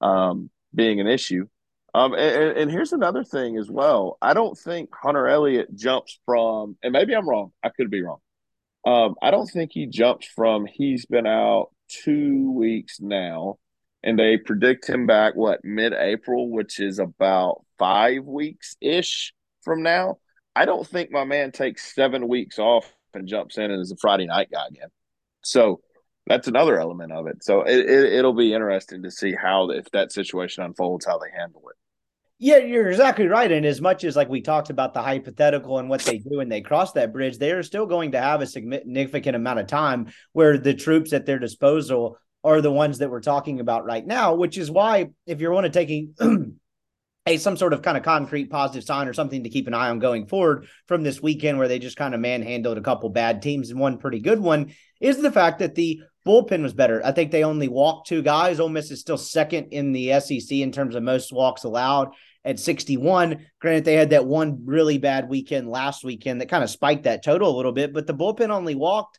um, being an issue. Um, and, and, here's another thing as well. I don't think Hunter Elliott jumps from, and maybe I'm wrong. I could be wrong. Um, I don't think he jumps from. He's been out two weeks now, and they predict him back what mid-April, which is about five weeks ish from now. I don't think my man takes seven weeks off and jumps in and is a Friday night guy again. So that's another element of it. So it, it will be interesting to see how if that situation unfolds, how they handle it. Yeah, you're exactly right. And as much as like we talked about the hypothetical and what they do when they cross that bridge, they are still going to have a significant amount of time where the troops at their disposal are the ones that we're talking about right now. Which is why, if you're one of taking a some sort of kind of concrete positive sign or something to keep an eye on going forward from this weekend where they just kind of manhandled a couple bad teams and one pretty good one is the fact that the bullpen was better. I think they only walked two guys. Ole Miss is still second in the SEC in terms of most walks allowed at 61. Granted, they had that one really bad weekend last weekend that kind of spiked that total a little bit, but the bullpen only walked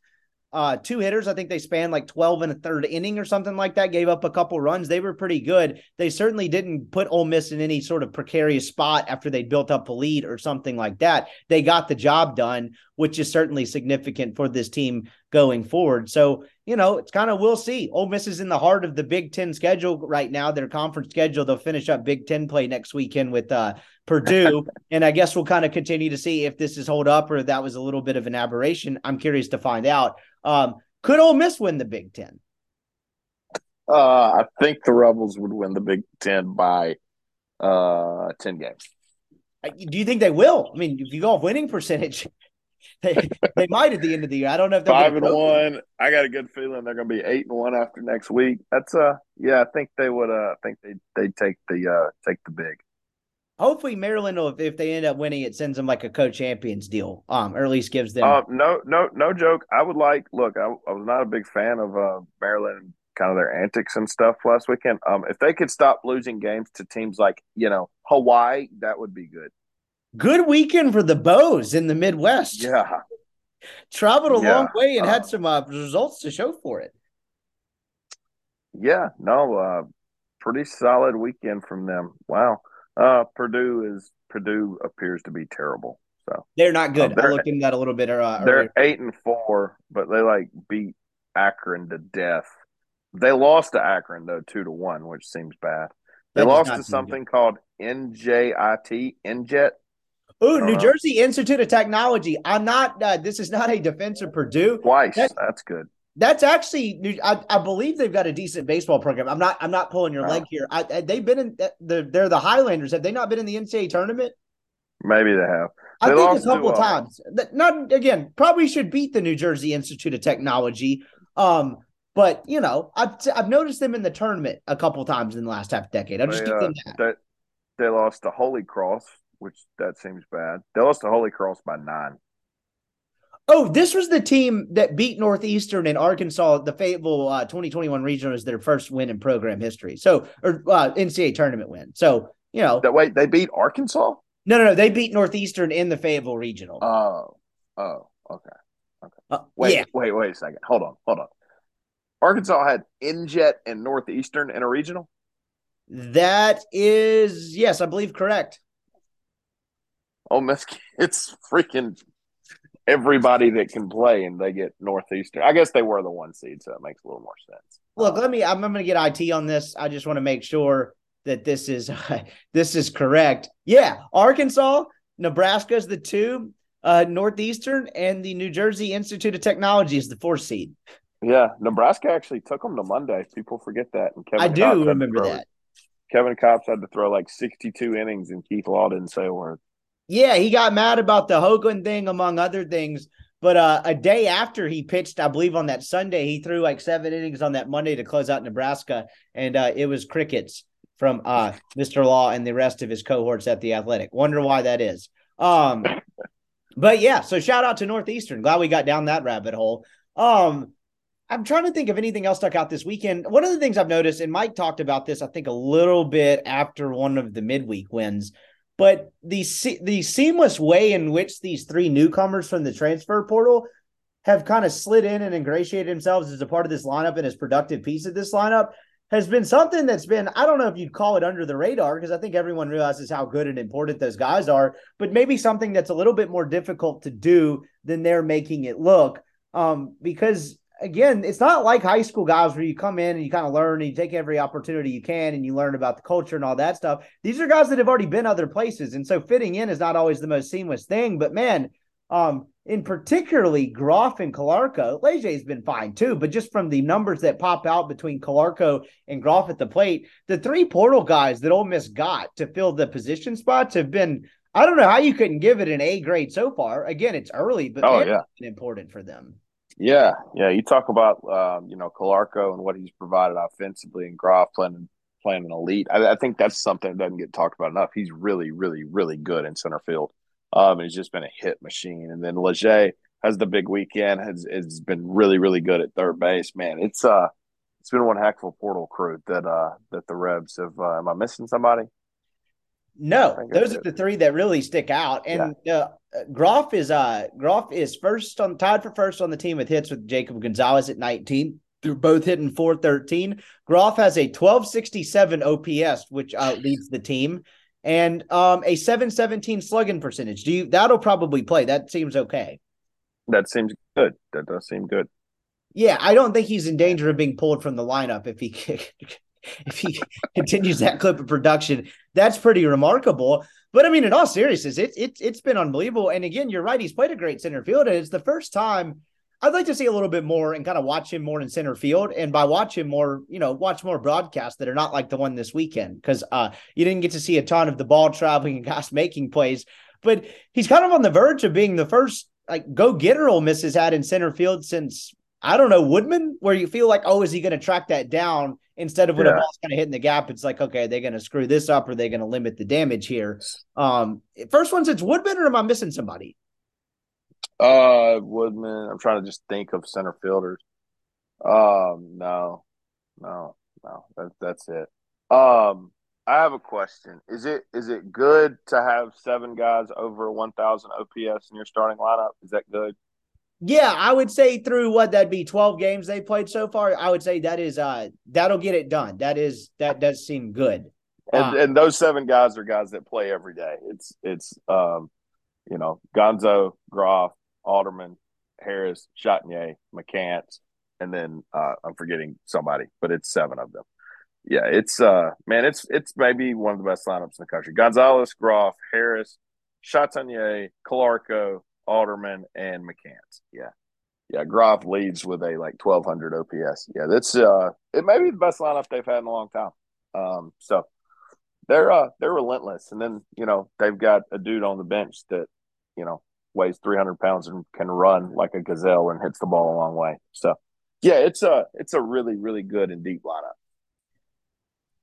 uh, two hitters. I think they spanned like 12 and a third inning or something like that, gave up a couple runs. They were pretty good. They certainly didn't put Ole Miss in any sort of precarious spot after they built up a lead or something like that. They got the job done, which is certainly significant for this team going forward. So, you know, it's kind of we'll see. Ole Miss is in the heart of the Big Ten schedule right now, their conference schedule. They'll finish up Big Ten play next weekend with uh, Purdue. and I guess we'll kind of continue to see if this is hold up or that was a little bit of an aberration. I'm curious to find out. Um, could Ole Miss win the Big Ten? Uh, I think the Rebels would win the Big Ten by uh, 10 games. Do you think they will? I mean, if you go off winning percentage, they, they might at the end of the year. I don't know if they're five and one. I got a good feeling they're going to be eight and one after next week. That's uh, yeah, I think they would. Uh, I think they they take the uh take the big. Hopefully, Maryland will, if they end up winning, it sends them like a co-champions deal, um, or at least gives them. Uh, no, no, no joke. I would like. Look, I, I was not a big fan of uh, Maryland, kind of their antics and stuff last weekend. Um, if they could stop losing games to teams like you know Hawaii, that would be good. Good weekend for the Bows in the Midwest. Yeah, traveled a yeah. long way and uh, had some uh, results to show for it. Yeah, no, uh, pretty solid weekend from them. Wow. Uh, Purdue is Purdue appears to be terrible. So they're not good. Um, I looked into that a little bit. Uh, they're eight and four, but they like beat Akron to death. They lost to Akron though, two to one, which seems bad. They that lost to something good. called NJIT, NJET. Oh, New know. Jersey Institute of Technology. I'm not. Uh, this is not a defense of Purdue. Twice. That, That's good. That's actually, I, I, believe they've got a decent baseball program. I'm not, I'm not pulling your leg here. I, I, they've been in the, they're the Highlanders. Have they not been in the NCAA tournament? Maybe they have. They I think a couple uh, times. Not again. Probably should beat the New Jersey Institute of Technology. Um, but you know, I've I've noticed them in the tournament a couple times in the last half decade. I'll just they, give them uh, that. They, they lost to Holy Cross, which that seems bad. They lost to Holy Cross by nine. Oh, this was the team that beat Northeastern and Arkansas. The Fayetteville uh, 2021 regional is their first win in program history. So, or uh, NCAA tournament win. So, you know, that wait, they beat Arkansas. No, no, no, they beat Northeastern in the Fayetteville regional. Oh, oh, okay, okay. Uh, wait, yeah. wait, wait a second. Hold on, hold on. Arkansas had NJET and Northeastern in a regional. That is yes, I believe correct. Oh, Miss, it's freaking everybody that can play and they get Northeastern. I guess they were the one seed, so it makes a little more sense. Look, let me. I'm, I'm going to get IT on this. I just want to make sure that this is this is correct. Yeah, Arkansas, Nebraska is the two, uh, Northeastern, and the New Jersey Institute of Technology is the four seed. Yeah, Nebraska actually took them to Monday. People forget that. And Kevin I do remember that. Kevin Kopps had to throw like 62 innings, and Keith Law didn't say a word. Yeah, he got mad about the Hogan thing, among other things. But uh, a day after he pitched, I believe on that Sunday, he threw like seven innings on that Monday to close out Nebraska, and uh, it was crickets from uh, Mr. Law and the rest of his cohorts at the Athletic. Wonder why that is. Um, but yeah, so shout out to Northeastern. Glad we got down that rabbit hole. Um, I'm trying to think of anything else stuck out this weekend. One of the things I've noticed, and Mike talked about this, I think a little bit after one of the midweek wins, but the the seamless way in which these three newcomers from the transfer portal have kind of slid in and ingratiated themselves as a part of this lineup and as productive piece of this lineup has been something that's been I don't know if you'd call it under the radar because I think everyone realizes how good and important those guys are, but maybe something that's a little bit more difficult to do than they're making it look. Um, because again, it's not like high school guys where you come in and you kind of learn and you take every opportunity you can and you learn about the culture and all that stuff. These are guys that have already been other places. And so fitting in is not always the most seamless thing. But man, um, in particularly Groff and Calarco, Leger's been fine too, but just from the numbers that pop out between Calarco and Groff at the plate, the three portal guys that Ole Miss got to fill the position spots have been. I don't know how you couldn't give it an A grade so far. Again, it's early, but oh, man, yeah. important for them. Yeah, yeah. You talk about um, you know Calarco and what he's provided offensively, and Groff playing playing an elite. I, I, think that's something that doesn't get talked about enough. He's really, really, really good in center field. Um, and he's just been a hit machine. And then Leger has the big weekend. has has been really, really good at third base. Man, it's uh, it's been one heck of a portal crew that uh that the Rebs have. Uh, am I missing somebody? No, those are the three that really stick out. And yeah. uh, Groff is uh Groff is first on tied for first on the team with hits with Jacob Gonzalez at 19. They're both hitting 413. Groff has a 1267 OPS, which uh, leads the team, and um a 717 slugging percentage. Do you that'll probably play? That seems okay. That seems good. That does seem good. Yeah, I don't think he's in danger of being pulled from the lineup if he if he continues that clip of production. That's pretty remarkable. But I mean, in all seriousness, it's it, it's been unbelievable. And again, you're right. He's played a great center field. And it's the first time I'd like to see a little bit more and kind of watch him more in center field. And by watch him more, you know, watch more broadcasts that are not like the one this weekend because uh, you didn't get to see a ton of the ball traveling and guys making plays. But he's kind of on the verge of being the first like go getter Ole Miss has had in center field since I don't know Woodman, where you feel like, oh, is he going to track that down? Instead of when yeah. a ball's kind of hitting the gap, it's like, okay, are they're going to screw this up or they're going to limit the damage here. Um, first one since Woodman, or am I missing somebody? Uh, Woodman. I'm trying to just think of center fielders. Um, no, no, no. That, that's it. Um, I have a question. Is it is it good to have seven guys over 1,000 OPS in your starting lineup? Is that good? Yeah, I would say through what that'd be 12 games they played so far. I would say that is uh that'll get it done. That is that does seem good. And uh, and those seven guys are guys that play every day. It's it's um you know, Gonzo, Groff, Alderman, Harris, Chatagnier, McCants, and then uh I'm forgetting somebody, but it's seven of them. Yeah, it's uh man, it's it's maybe one of the best lineups in the country. Gonzalez, Groff, Harris, Chatagnier, Calarco, Alderman, and McCants. Yeah. Yeah, Groff leads with a like 1200 OPS. Yeah, that's uh it may be the best lineup they've had in a long time. Um so they're uh they're relentless and then, you know, they've got a dude on the bench that, you know, weighs 300 pounds and can run like a gazelle and hits the ball a long way. So, yeah, it's a it's a really really good and deep lineup.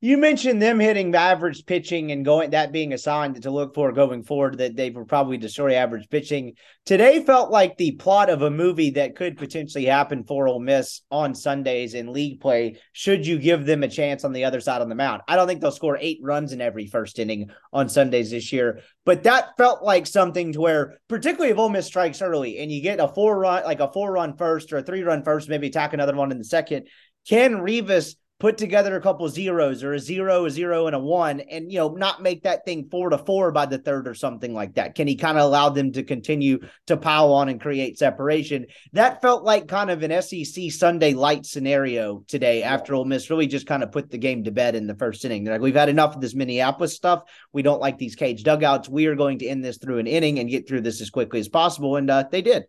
You mentioned them hitting average pitching and going that being a sign to look for going forward that they will probably destroy average pitching. Today felt like the plot of a movie that could potentially happen for Ole Miss on Sundays in league play. Should you give them a chance on the other side on the mound? I don't think they'll score eight runs in every first inning on Sundays this year, but that felt like something to where, particularly if Ole Miss strikes early and you get a four run, like a four run first or a three run first, maybe attack another one in the second. Can Rivas put together a couple zeros or a zero, a zero, and a one, and you know, not make that thing four to four by the third or something like that? Can he kind of allow them to continue to pile on and create separation? That felt like kind of an SEC Sunday light scenario today after Ole Miss really just kind of put the game to bed in the first inning. They're like, we've had enough of this Minneapolis stuff. We don't like these cage dugouts. We are going to end this through an inning and get through this as quickly as possible. And uh, they did.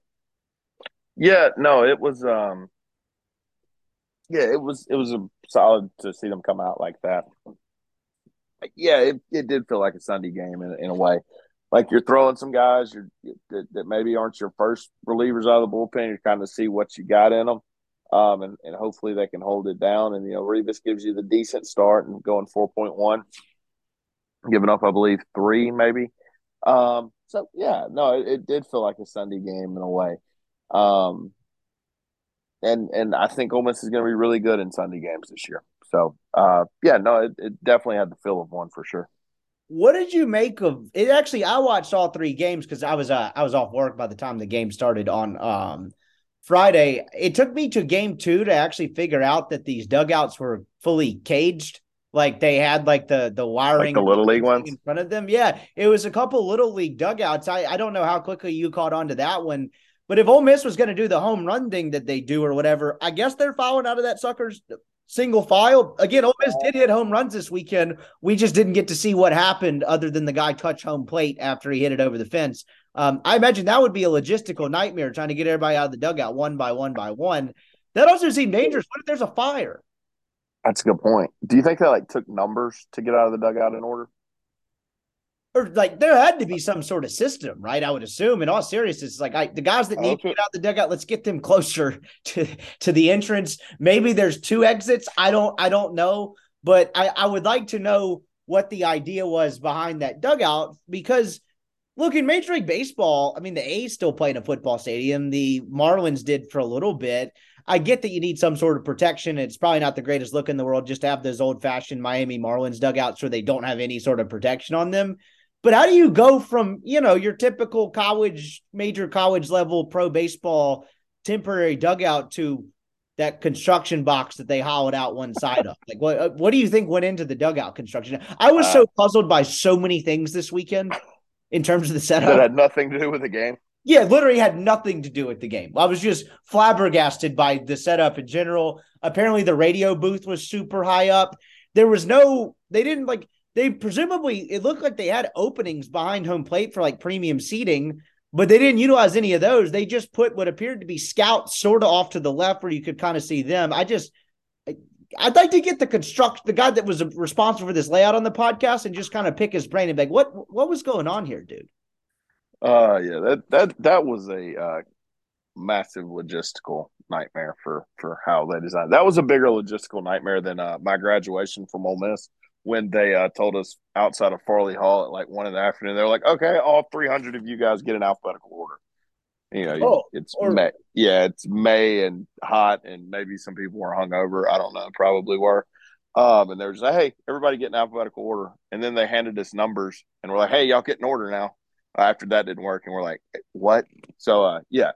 Yeah, no, it was um yeah, it was it was a solid to see them come out like that. Yeah, it, it did feel like a Sunday game in, in a way. like you're throwing some guys you're, that, that maybe aren't your first relievers out of the bullpen. You're kind of see what you got in them, um, and, and hopefully they can hold it down. And you know, Rivas gives you the decent start and going four point one, giving up I believe three maybe. Um, so yeah, no, it, it, did feel like a Sunday game in a way. Um, and and I think Ole Miss is going to be really good in Sunday games this year. So uh, yeah, no, it, it definitely had the feel of one for sure. What did you make of it? Actually, I watched all three games because I was uh, I was off work by the time the game started on um, Friday. It took me to game two to actually figure out that these dugouts were fully caged. Like they had like the the wiring, like the little league ones in front of them. Yeah, it was a couple little league dugouts. I I don't know how quickly you caught on to that one, but if Ole Miss was going to do the home run thing that they do or whatever, I guess they're following out of that sucker's single file. Again, Ole Miss did hit home runs this weekend. We just didn't get to see what happened other than the guy touch home plate after he hit it over the fence. Um, I imagine that would be a logistical nightmare trying to get everybody out of the dugout one by one by one. That also seemed dangerous. What if there's a fire? That's a good point. Do you think they like took numbers to get out of the dugout in order? Or like there had to be some sort of system, right? I would assume. In all seriousness, like I, the guys that oh, need okay. to get out the dugout, let's get them closer to to the entrance. Maybe there's two exits. I don't. I don't know, but I, I would like to know what the idea was behind that dugout because. Look, in Major League Baseball, I mean, the A's still play in a football stadium. The Marlins did for a little bit. I get that you need some sort of protection. It's probably not the greatest look in the world just to have those old fashioned Miami Marlins dugouts where they don't have any sort of protection on them. But how do you go from, you know, your typical college, major college level pro baseball temporary dugout to that construction box that they hollowed out one side of? Like, what what do you think went into the dugout construction? I was uh, so puzzled by so many things this weekend in terms of the setup. That had nothing to do with the game. Yeah, literally had nothing to do with the game. I was just flabbergasted by the setup in general. Apparently, the radio booth was super high up. There was no, they didn't like, they presumably it looked like they had openings behind home plate for like premium seating, but they didn't utilize any of those. They just put what appeared to be scouts sort of off to the left where you could kind of see them. I just I'd like to get the construct the guy that was responsible for this layout on the podcast and just kind of pick his brain and be like, what what was going on here, dude? Uh yeah, that that that was a uh, massive logistical nightmare for for how they designed. That was a bigger logistical nightmare than uh, my graduation from Ole Miss when they uh, told us outside of Farley Hall at like one in the afternoon, they were like, "Okay, all 300 of you guys get an alphabetical order." You know, oh, it's or- May. Yeah, it's May and hot, and maybe some people were hungover. I don't know, probably were. Um, and they're just like, "Hey, everybody get an alphabetical order," and then they handed us numbers, and we're like, "Hey, y'all get an order now." After that didn't work, and we're like, "What?" So, uh, yeah,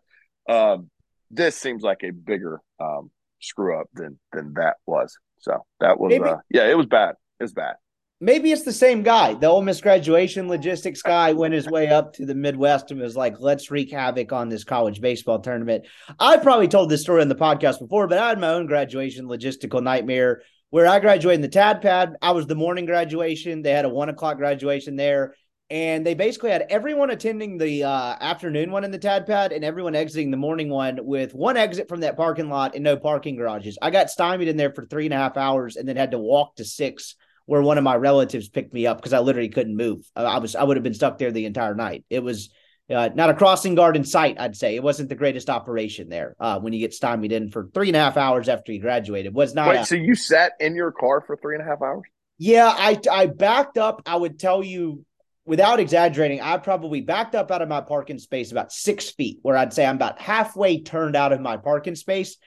um, this seems like a bigger um, screw up than than that was. So that was, uh, yeah, it was bad. It's bad. Maybe it's the same guy. The Ole Miss graduation logistics guy went his way up to the Midwest and was like, let's wreak havoc on this college baseball tournament. I probably told this story on the podcast before, but I had my own graduation logistical nightmare where I graduated in the TAD pad. I was the morning graduation. They had a one o'clock graduation there. And they basically had everyone attending the uh, afternoon one in the TAD pad and everyone exiting the morning one with one exit from that parking lot and no parking garages. I got stymied in there for three and a half hours and then had to walk to six where one of my relatives picked me up because I literally couldn't move. I was I would have been stuck there the entire night. It was uh, not a crossing guard in sight. I'd say it wasn't the greatest operation there uh, when you get stymied in for three and a half hours after you graduated. Was not. Wait, a, so you sat in your car for three and a half hours? Yeah, I I backed up. I would tell you without exaggerating, I probably backed up out of my parking space about six feet, where I'd say I'm about halfway turned out of my parking space.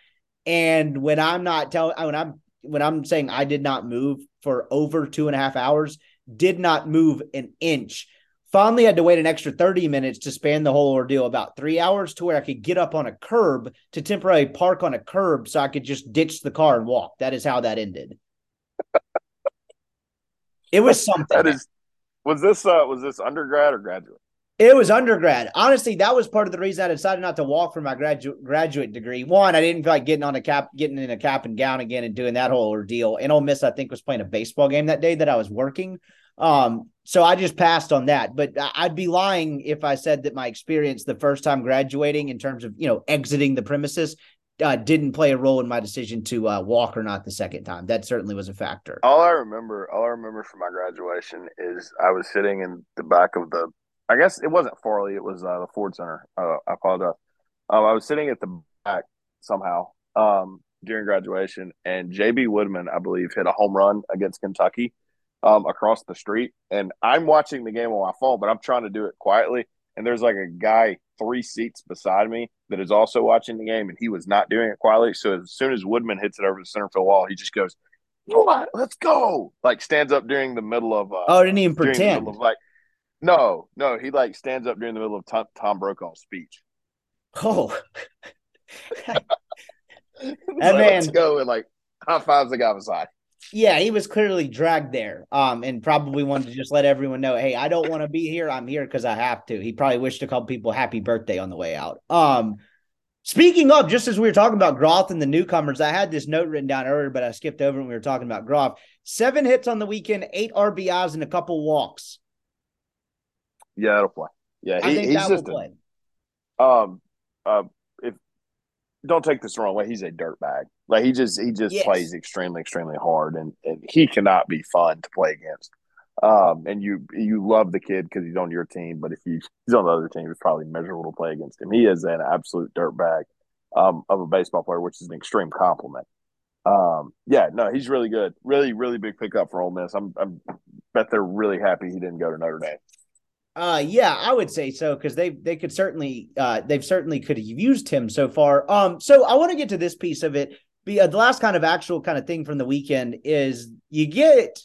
And when I'm not telling, when I'm when I'm saying I did not move for over two and a half hours, did not move an inch. Finally, had to wait an extra 30 minutes to span the whole ordeal, about three hours to where I could get up on a curb to temporarily park on a curb so I could just ditch the car and walk. That is how that ended. it was something. That is, was this uh was this undergrad or graduate? It was undergrad. Honestly, that was part of the reason I decided not to walk for my graduate graduate degree. One, I didn't feel like getting on a cap, getting in a cap and gown again and doing that whole ordeal. And Ole Miss, I think, was playing a baseball game that day that I was working. Um, so I just passed on that. But I'd be lying if I said that my experience the first time graduating, in terms of you know exiting the premises, uh, didn't play a role in my decision to uh, walk or not the second time. That certainly was a factor. All I remember, all I remember from my graduation is I was sitting in the back of the I guess it wasn't Farley. It was uh, the Ford Center. Uh, I apologize. Um, I was sitting at the back somehow um, during graduation, and JB Woodman, I believe, hit a home run against Kentucky um, across the street. And I'm watching the game on my phone, but I'm trying to do it quietly. And there's like a guy three seats beside me that is also watching the game, and he was not doing it quietly. So as soon as Woodman hits it over the center field wall, he just goes, "What? Let's go!" Like stands up during the middle of. Uh, oh, I didn't even pretend. Of, like, no, no, he like stands up during the middle of Tom, Tom Brokaw's speech. Oh, that like, man, let's go and like high fives the guy beside yeah, he was clearly dragged there, um, and probably wanted to just let everyone know, hey, I don't want to be here. I'm here because I have to. He probably wished a couple people happy birthday on the way out. Um, speaking of, just as we were talking about Groff and the newcomers, I had this note written down earlier, but I skipped over when we were talking about Groff. Seven hits on the weekend, eight RBIs, and a couple walks. Yeah, it'll play. Yeah, he, I think that will play. um, uh, if don't take this the wrong way, he's a dirt bag. Like he just he just yes. plays extremely extremely hard, and and he cannot be fun to play against. Um, and you you love the kid because he's on your team, but if he's on the other team, it's probably miserable to play against him. He is an absolute dirtbag um, of a baseball player, which is an extreme compliment. Um, yeah, no, he's really good. Really, really big pickup for Ole Miss. I'm, I'm bet they're really happy he didn't go to Notre Dame. Uh, yeah, I would say so because they they could certainly uh they've certainly could have used him so far. Um, so I want to get to this piece of it be uh, the last kind of actual kind of thing from the weekend is you get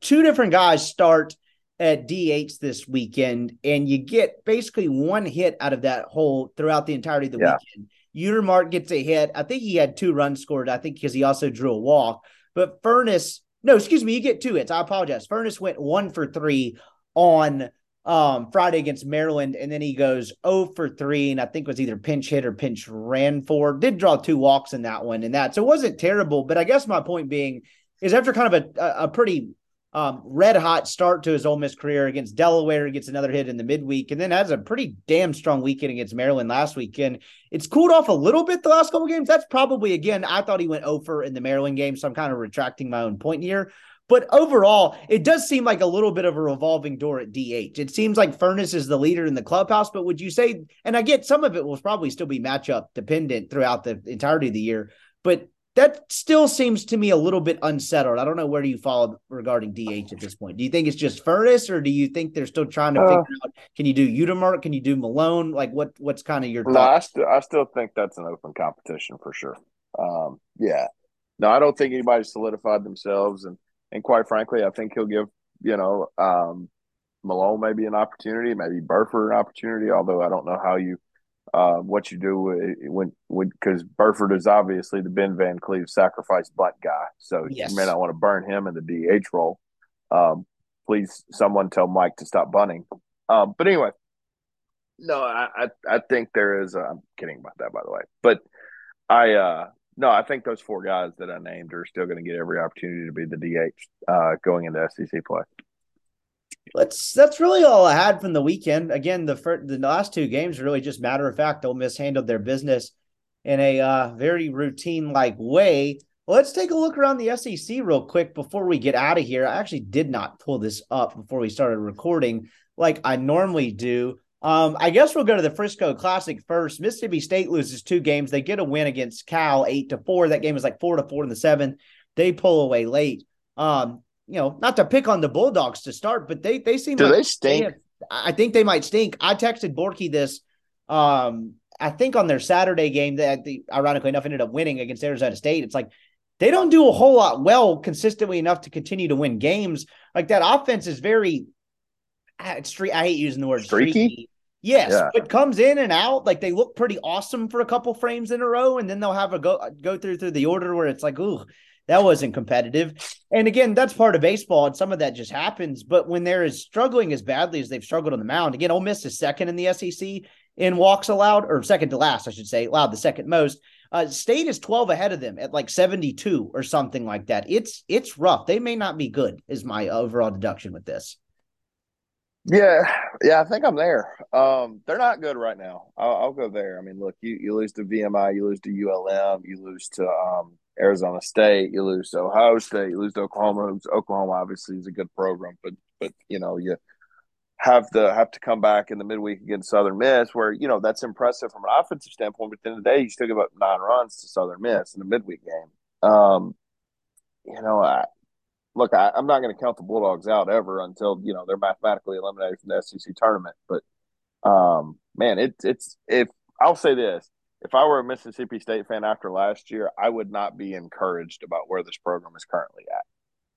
two different guys start at DH this weekend, and you get basically one hit out of that hole throughout the entirety of the yeah. weekend. Utermark gets a hit. I think he had two runs scored. I think because he also drew a walk. But Furniss, no, excuse me, you get two hits. I apologize. Furniss went one for three on um Friday against Maryland, and then he goes 0 for 3, and I think was either pinch hit or pinch ran for. Did draw two walks in that one and that. So it wasn't terrible. But I guess my point being is after kind of a, a pretty um, red hot start to his Ole Miss career against Delaware, gets another hit in the midweek, and then has a pretty damn strong weekend against Maryland last weekend. It's cooled off a little bit the last couple games. That's probably again, I thought he went over in the Maryland game, so I'm kind of retracting my own point here. But overall, it does seem like a little bit of a revolving door at DH. It seems like Furniss is the leader in the clubhouse, but would you say, and I get some of it will probably still be matchup dependent throughout the entirety of the year, but that still seems to me a little bit unsettled. I don't know where do you fall regarding DH at this point. Do you think it's just Furniss, or do you think they're still trying to uh, figure out? Can you do Utermark? Can you do Malone? Like what? What's kind of your? No, I still I still think that's an open competition for sure. Um, yeah, no, I don't think anybody's solidified themselves, and and quite frankly, I think he'll give you know um, Malone maybe an opportunity, maybe Burford an opportunity. Although I don't know how you uh, what you do when when because Burford is obviously the Ben Van Cleve sacrifice butt guy, so yes. you may not want to burn him in the DH role. Um, please, someone tell Mike to stop bunting. Um, but anyway, no, I, I, I think there is. i am kidding about that, by the way, but I uh, no, I think those four guys that I named are still going to get every opportunity to be the DH uh, going into SEC play. Let's. That's really all I had from the weekend. Again, the first, the last two games really just matter of fact. Ole Miss handled their business in a uh, very routine like way. Let's take a look around the SEC real quick before we get out of here. I actually did not pull this up before we started recording like I normally do. Um, I guess we'll go to the Frisco Classic first. Mississippi State loses two games. They get a win against Cal eight to four. That game was like four to four in the seventh. They pull away late. Um, you know, not to pick on the Bulldogs to start, but they they seem do like they stink. They I think they might stink. I texted Borky this. Um, I think on their Saturday game that the ironically enough ended up winning against Arizona State. It's like they don't do a whole lot well consistently enough to continue to win games. Like that offense is very. I hate using the word streaky. streaky Yes, yeah. it comes in and out. Like they look pretty awesome for a couple frames in a row, and then they'll have a go go through through the order where it's like, ooh, that wasn't competitive. And again, that's part of baseball, and some of that just happens. But when they're as struggling as badly as they've struggled on the mound, again, Ole Miss is second in the SEC in walks allowed, or second to last, I should say, allowed the second most. Uh, State is 12 ahead of them at like 72 or something like that. It's it's rough. They may not be good, is my overall deduction with this. Yeah, yeah, I think I'm there. Um, they're not good right now. I'll, I'll, go there. I mean, look, you, you lose to VMI, you lose to ULM, you lose to um, Arizona State, you lose to Ohio State, you lose to Oklahoma. Oklahoma obviously is a good program, but but you know you have to have to come back in the midweek against Southern Miss, where you know that's impressive from an offensive standpoint. But at the end of the day, you still give up nine runs to Southern Miss in the midweek game. Um, you know, I, look, I, am not going to count the Bulldogs out ever until you know they're mathematically eliminated from the SEC tournament. But um, man, it's it's if I'll say this, if I were a Mississippi State fan after last year, I would not be encouraged about where this program is currently at.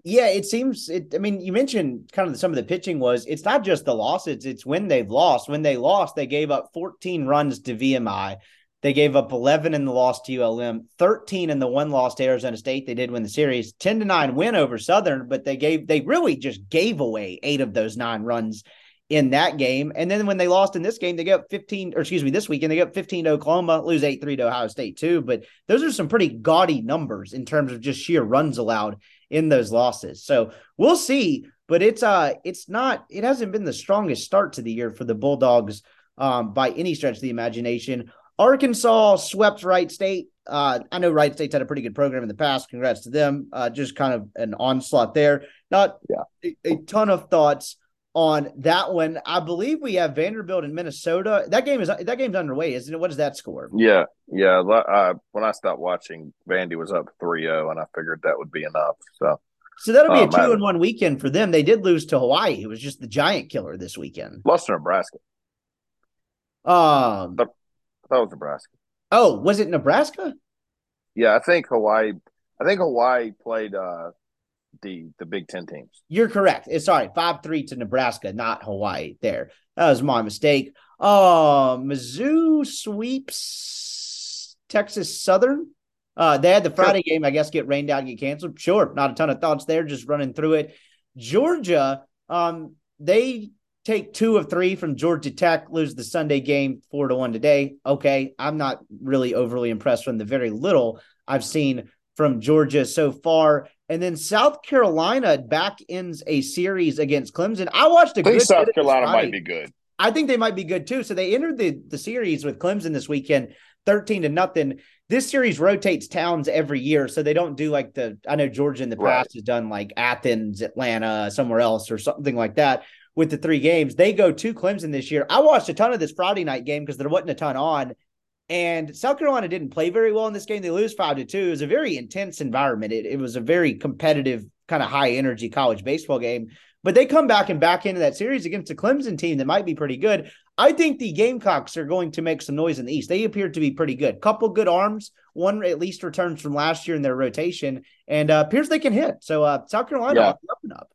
Yeah, it seems. It, I mean, you mentioned kind of some of the pitching was. It's not just the losses; it's when they've lost. When they lost, they gave up 14 runs to VMI. They gave up 11 in the loss to ULM, 13 in the one loss to Arizona State. They did win the series, 10 to 9 win over Southern, but they gave they really just gave away eight of those nine runs in that game. And then when they lost in this game, they got 15, or excuse me, this weekend, they got 15 to Oklahoma, lose 8 3 to Ohio State, too. But those are some pretty gaudy numbers in terms of just sheer runs allowed in those losses. So we'll see. But it's uh it's not it hasn't been the strongest start to the year for the Bulldogs um by any stretch of the imagination. Arkansas swept Wright State. Uh, I know Wright State's had a pretty good program in the past. Congrats to them. Uh, just kind of an onslaught there. Not yeah. a, a ton of thoughts on that one. I believe we have Vanderbilt in Minnesota. That game is that game's underway, isn't it? What is that score? Yeah, yeah. Uh, when I stopped watching, Vandy was up 3-0, and I figured that would be enough. So, so that'll be um, a two and one weekend for them. They did lose to Hawaii. It was just the giant killer this weekend. Lost to Nebraska. Um, I thought it was Nebraska. Oh, was it Nebraska? Yeah, I think Hawaii. I think Hawaii played uh, the the Big Ten teams. You're correct. It's sorry, five three to Nebraska, not Hawaii. There, that was my mistake. Uh, Mizzou sweeps Texas Southern. Uh, they had the Friday sure. game, I guess, get rained out and get canceled. Sure, not a ton of thoughts there, just running through it. Georgia, um, they take two of three from Georgia Tech, lose the Sunday game four to one today. Okay, I'm not really overly impressed from the very little I've seen from Georgia so far. And then South Carolina back ends a series against Clemson. I watched a I think good South Carolina might be good. I think they might be good too. So they entered the the series with Clemson this weekend, 13 to nothing. This series rotates towns every year, so they don't do like the I know Georgia in the past right. has done like Athens, Atlanta, somewhere else or something like that with the three games. They go to Clemson this year. I watched a ton of this Friday night game because there wasn't a ton on. And South Carolina didn't play very well in this game. They lose five to two. It was a very intense environment. It, it was a very competitive, kind of high energy college baseball game. But they come back and back into that series against a Clemson team that might be pretty good. I think the Gamecocks are going to make some noise in the East. They appear to be pretty good. Couple good arms. One at least returns from last year in their rotation, and uh, appears they can hit. So uh, South Carolina yeah. up and up.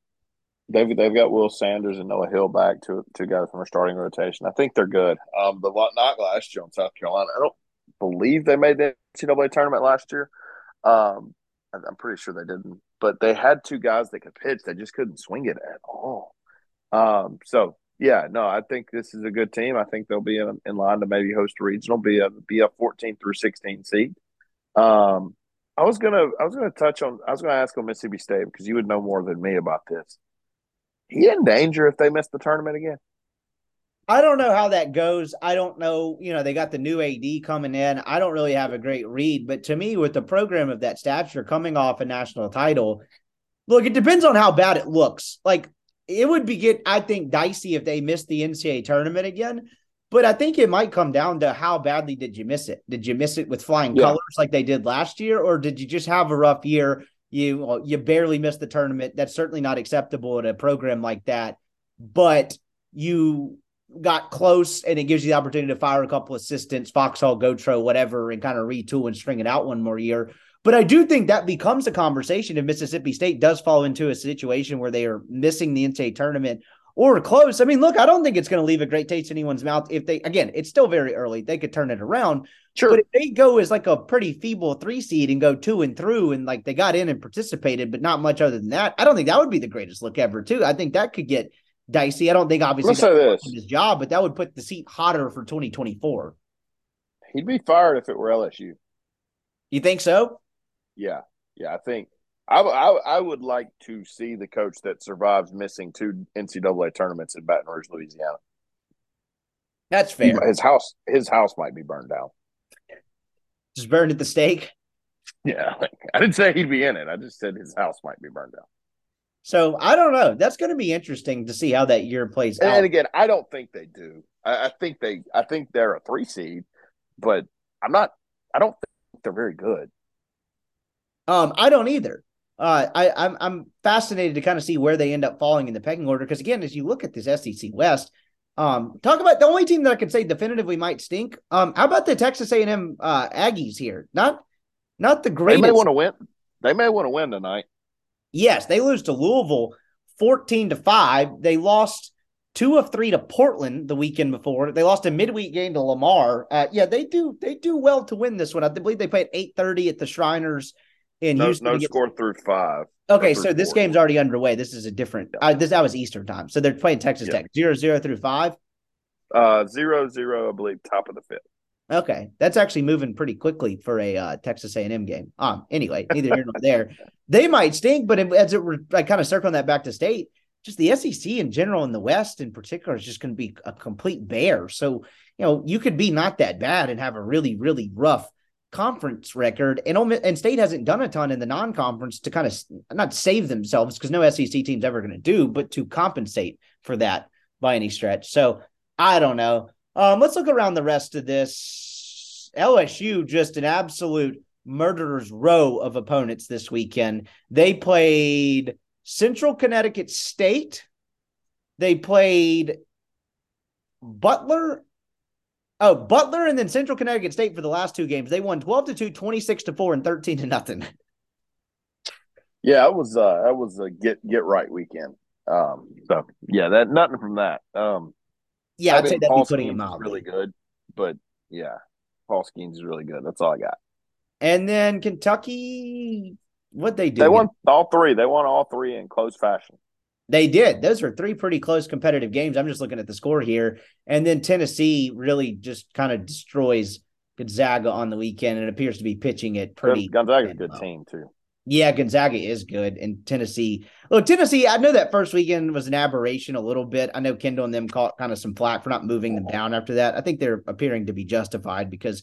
They've they've got Will Sanders and Noah Hill back to two guys from a starting rotation. I think they're good. Um, the not last year on South Carolina. I don't believe they made the NCAA tournament last year. Um, I'm pretty sure they didn't, but they had two guys that could pitch. They just couldn't swing it at all. Um, so yeah, no, I think this is a good team. I think they'll be in, in line to maybe host a regional, be a be a 14 through 16 seed. Um, I was gonna I was gonna touch on I was gonna ask on Mississippi State because you would know more than me about this he in danger if they miss the tournament again? I don't know how that goes. I don't know. You know, they got the new AD coming in. I don't really have a great read, but to me, with the program of that stature coming off a national title, look, it depends on how bad it looks. Like it would be get, I think, dicey if they missed the NCAA tournament again. But I think it might come down to how badly did you miss it? Did you miss it with flying yeah. colors like they did last year, or did you just have a rough year you uh, you barely missed the tournament. That's certainly not acceptable at a program like that. But you got close, and it gives you the opportunity to fire a couple assistants, Foxhall, Gautreau, whatever, and kind of retool and string it out one more year. But I do think that becomes a conversation if Mississippi State does fall into a situation where they are missing the NCAA tournament or close. I mean, look, I don't think it's going to leave a great taste in anyone's mouth if they, again, it's still very early. They could turn it around. Sure. But if they go as like a pretty feeble three seed and go two and through and like they got in and participated, but not much other than that, I don't think that would be the greatest look ever, too. I think that could get dicey. I don't think obviously Let's his job, but that would put the seat hotter for 2024. He'd be fired if it were LSU. You think so? Yeah. Yeah. I think I, I, I would like to see the coach that survives missing two NCAA tournaments in Baton Rouge, Louisiana. That's fair. His house, his house might be burned down. Just burned at the stake. Yeah, I didn't say he'd be in it. I just said his house might be burned down. So I don't know. That's going to be interesting to see how that year plays And, out. and again, I don't think they do. I, I think they. I think they're a three seed, but I'm not. I don't think they're very good. Um, I don't either. Uh, I, I'm I'm fascinated to kind of see where they end up falling in the pecking order because again, as you look at this SEC West, um, talk about the only team that I can say definitively might stink. Um, how about the Texas A&M uh, Aggies here? Not not the greatest. They may want to win. They may want to win tonight. Yes, they lose to Louisville 14 to 5. They lost two of three to Portland the weekend before. They lost a midweek game to Lamar. Uh, yeah, they do they do well to win this one. I believe they play at 8:30 at the Shriners in No, Houston. no against- score through five. Okay, so this four. game's already underway. This is a different uh, this that was Eastern time. So they're playing Texas Yeah. Tech 0 0 through 5. Uh, zero zero, I believe, top of the fifth. Okay, that's actually moving pretty quickly for a uh, Texas A&M game. Um, anyway, neither here nor there. They might stink, but as it were, like kind of circling that back to state, just the SEC in general in the West in particular is just going to be a complete bear. So you know you could be not that bad and have a really really rough conference record, and and State hasn't done a ton in the non-conference to kind of not save themselves because no SEC team's ever going to do, but to compensate for that by any stretch. So I don't know. Um, let's look around the rest of this. LSU just an absolute murderer's row of opponents this weekend. They played Central Connecticut State. They played Butler. Oh, Butler and then Central Connecticut State for the last two games. They won 12 to 2, 26 to 4, and 13 to nothing. Yeah, it was. Uh, that was a get get right weekend. Um, so yeah, that nothing from that. Um, Yeah, I I'd say that'd Paul be putting is mildly. really good, but yeah, Paul Skenes is really good. That's all I got. And then Kentucky, what they do? They won all three. They won all three in close fashion. They did. Those were three pretty close competitive games. I'm just looking at the score here. And then Tennessee really just kind of destroys Gonzaga on the weekend and appears to be pitching it pretty. Gonzaga's a good well. team too. Yeah, Gonzaga is good. And Tennessee, look, Tennessee, I know that first weekend was an aberration a little bit. I know Kendall and them caught kind of some flack for not moving them uh-huh. down after that. I think they're appearing to be justified because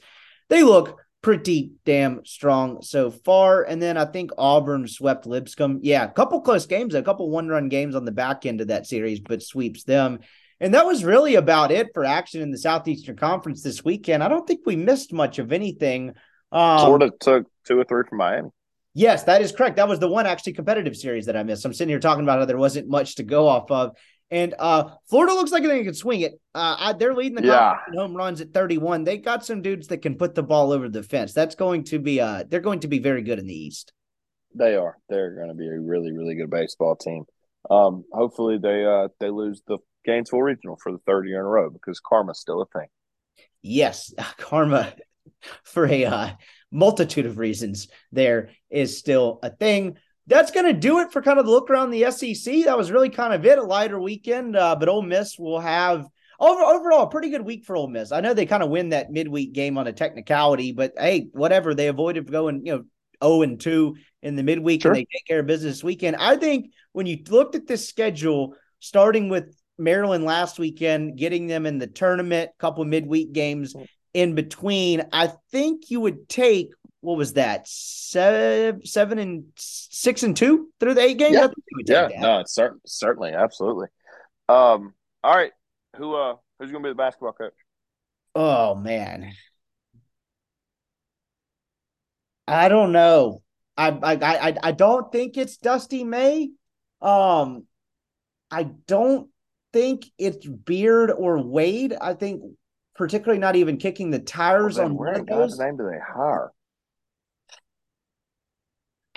they look pretty damn strong so far. And then I think Auburn swept Lipscomb. Yeah, a couple close games, a couple one run games on the back end of that series, but sweeps them. And that was really about it for action in the Southeastern Conference this weekend. I don't think we missed much of anything. Um, sort of took two or three from Miami. Yes, that is correct. That was the one actually competitive series that I missed. I'm sitting here talking about how there wasn't much to go off of. And uh Florida looks like they can swing it. Uh I, they're leading the Yeah. in home runs at 31. They got some dudes that can put the ball over the fence. That's going to be uh they're going to be very good in the East. They are. They're going to be a really, really good baseball team. Um, hopefully they uh they lose the Gainesville Regional for the third year in a row because karma's still a thing. Yes, karma for a uh, multitude of reasons there is still a thing. That's going to do it for kind of the look around the SEC. That was really kind of it. A lighter weekend, uh, but Ole Miss will have over overall a pretty good week for Ole Miss. I know they kind of win that midweek game on a technicality, but hey, whatever. They avoided going you know zero and two in the midweek, Sure. and they take care of business this weekend. I think when you looked at this schedule, starting with Maryland last weekend, getting them in the tournament, couple midweek games in between, I think you would take what was that seven, seven and six and two through the eight games. Yeah. I think you would take Yeah, that. no, certain, certainly, absolutely. Um, all right, who uh who's going to be the basketball coach? Oh man, I don't know. I I I I don't think it's Dusty May. Um, I don't think it's Beard or Wade. I think particularly not even kicking the tires Then on where in God's name do they hire?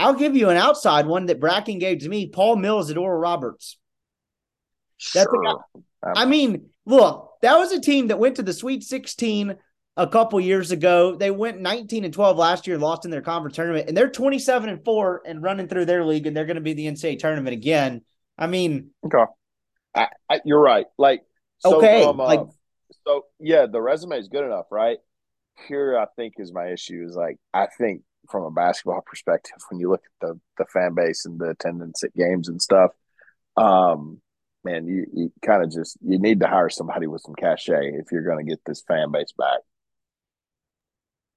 I'll give you an outside one that Bracken gave to me. Paul Mills at Oral Roberts. That's a Sure. I mean, look, that was a team that went to the Sweet 16 a couple years ago. They went 19 and 12 last year, lost in their conference tournament, and they're 27 and 4 and running through their league, and they're going to be the NCAA tournament again. I mean, Okay, I, I, you're right. Like, so Okay, uh, like- so yeah, the resume is good enough, right? Here, I think is my issue is like I think from a basketball perspective, when you look at the the fan base and the attendance at games and stuff, um, man, you, you kind of just you need to hire somebody with some cachet if you're going to get this fan base back.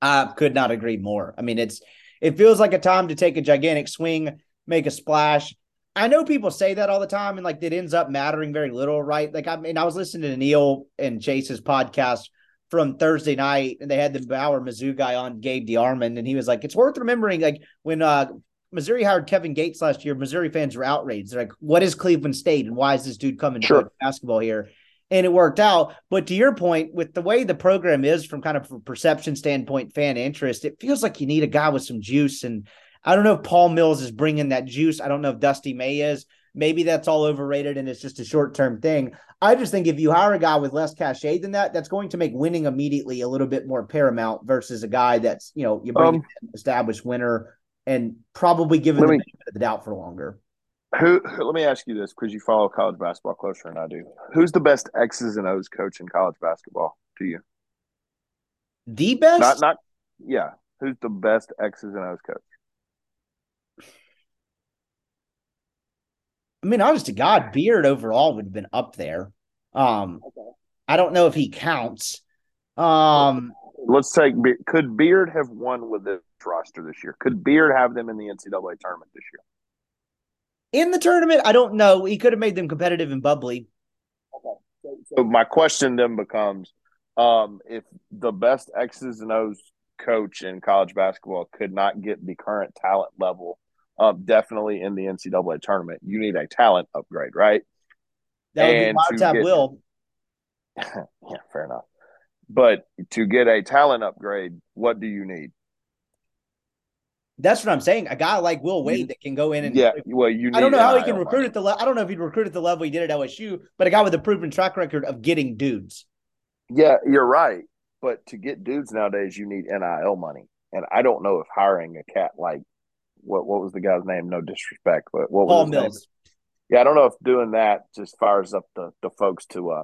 I could not agree more. I mean, it's it feels like a time to take a gigantic swing, make a splash. I know people say that all the time, and like it ends up mattering very little, right? Like I mean, I was listening to Neil and Chase's podcast from Thursday night, and they had the PowerMizzou guy on Gabe DeArmond, and he was like, "It's worth remembering, like when uh Missouri hired Kevin Gates last year, Missouri fans were outraged. They're like, "What is Cleveland State, and why is this dude coming Sure. to basketball here?" And it worked out. But to your point, with the way the program is from kind of a perception standpoint, fan interest, it feels like you need a guy with some juice. And I don't know if Paul Mills is bringing that juice. I don't know if Dusty May is. Maybe that's all overrated and it's just a short term thing. I just think if you hire a guy with less cachet than that, that's going to make winning immediately a little bit more paramount versus a guy that's, you know, you bring Um, an established winner and probably given Let the benefit of the doubt for longer. Who? who- Let me ask you this because you follow college basketball closer than I do. Who's the best X's and O's coach in college basketball to you? The best? Not not. Yeah. Who's the best X's and O's coach? I mean, honest to God, Beard overall would have been up there. Um, I don't know if he counts. Um, Let's take. Could Beard have won with this roster this year? Could Beard have them in the NCAA tournament this year? in the tournament, I don't know. He could have made them competitive and bubbly. Okay. So my question then becomes: um, if the best X's and O's coach in college basketball could not get the current talent level up, definitely in the NCAA tournament, you need a talent upgrade, right? That would And be wild to get- Will. yeah, fair enough. But to get a talent upgrade, what do you need? That's what I'm saying. A guy like Will Wade that can go in and Yeah, well, you. Need I don't know how he can recruit at the le- I don't know if he'd recruit at the level he did at LSU, but a guy with a proven track record of getting dudes. Yeah, you're right. But to get dudes nowadays, you need NIL money, and I don't know if hiring a cat like what what was the guy's name? No disrespect, but what was Paul his name? Mills. Yeah, I don't know if doing that just fires up the the folks to uh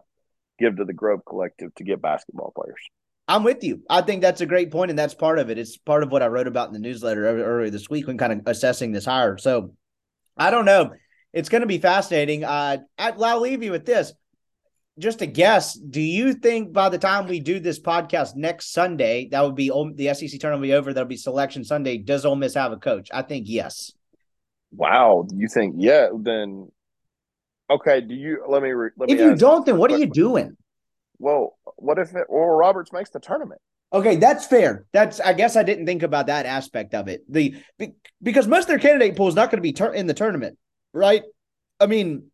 give to the Grove Collective to get basketball players. I'm with you. I think that's a great point, and that's part of it. It's part of what I wrote about in the newsletter earlier this week when kind of assessing this hire. So I don't know. It's going to be fascinating. Uh, I'll leave you with this. Just a guess. Do you think by the time we do this podcast next Sunday, that would be the SEC tournament will be over? That'll be Selection Sunday. Does Ole Miss have a coach? I think yes. Wow, you think yeah? Then okay. Do you let me let If me you don't, then what are you doing? Well, what if it, Oral Roberts makes the tournament? Okay, that's fair. That's I guess I didn't think about that aspect of it. The because most of their candidate pool is not going to be tur- in the tournament, right? I mean,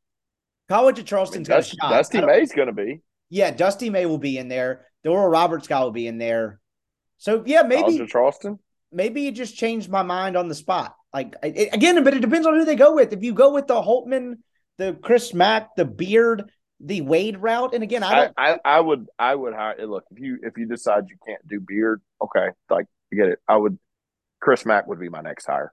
College of Charleston's got a Dusty, shot. Dusty May's going to be. Yeah, Dusty May will be in there. The Oral Roberts guy will be in there. So yeah, maybe College of Charleston. maybe it just changed my mind on the spot. Like it- again, but it depends on who they go with. If you go with the Holtmann, the Chris Mack, the Beard, the Wade route, and again, I I, don't. I, I would I would hire look if you if you decide you can't do beard, okay, like I get it. I would Chris Mack would be my next hire.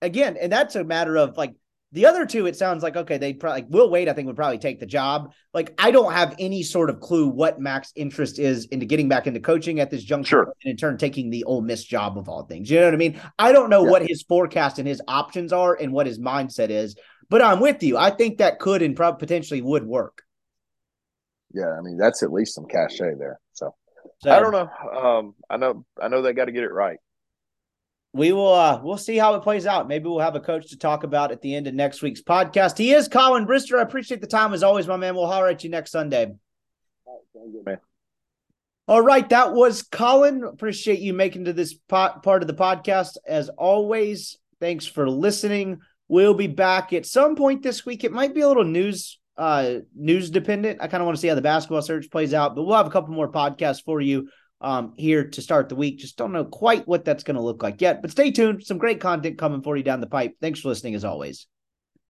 again, and that's a matter of like the other two. It sounds like okay, they probably like Will Wade. I think would probably take the job. Like I don't have any sort of clue what Mack's interest is into getting back into coaching at this juncture, Sure. and in turn taking the Ole Miss job of all things. You know what I mean? I don't know Yeah. what his forecast and his options are and what his mindset is. But I'm with you. I think that could and probably potentially would work. Yeah, I mean that's at least some cachet there. So, So I don't know. Um, I know I know they got to get it right. We will uh we'll see how it plays out. Maybe we'll have a coach to talk about at the end of next week's podcast. He is Colin Brister. I appreciate the time as always, my man. We'll holler at you next Sunday. Thank you, Man. All right, that was Colin. Appreciate you making to this po- part of the podcast as always. Thanks for listening. We'll be back at some point this week. It might be a little news uh news dependent. I kind of want to see how the basketball search plays out, but we'll have a couple more podcasts for you um here to start the week. Just don't know quite what that's going to look like yet, but stay tuned. Some great content coming for you down the pipe. Thanks for listening as always.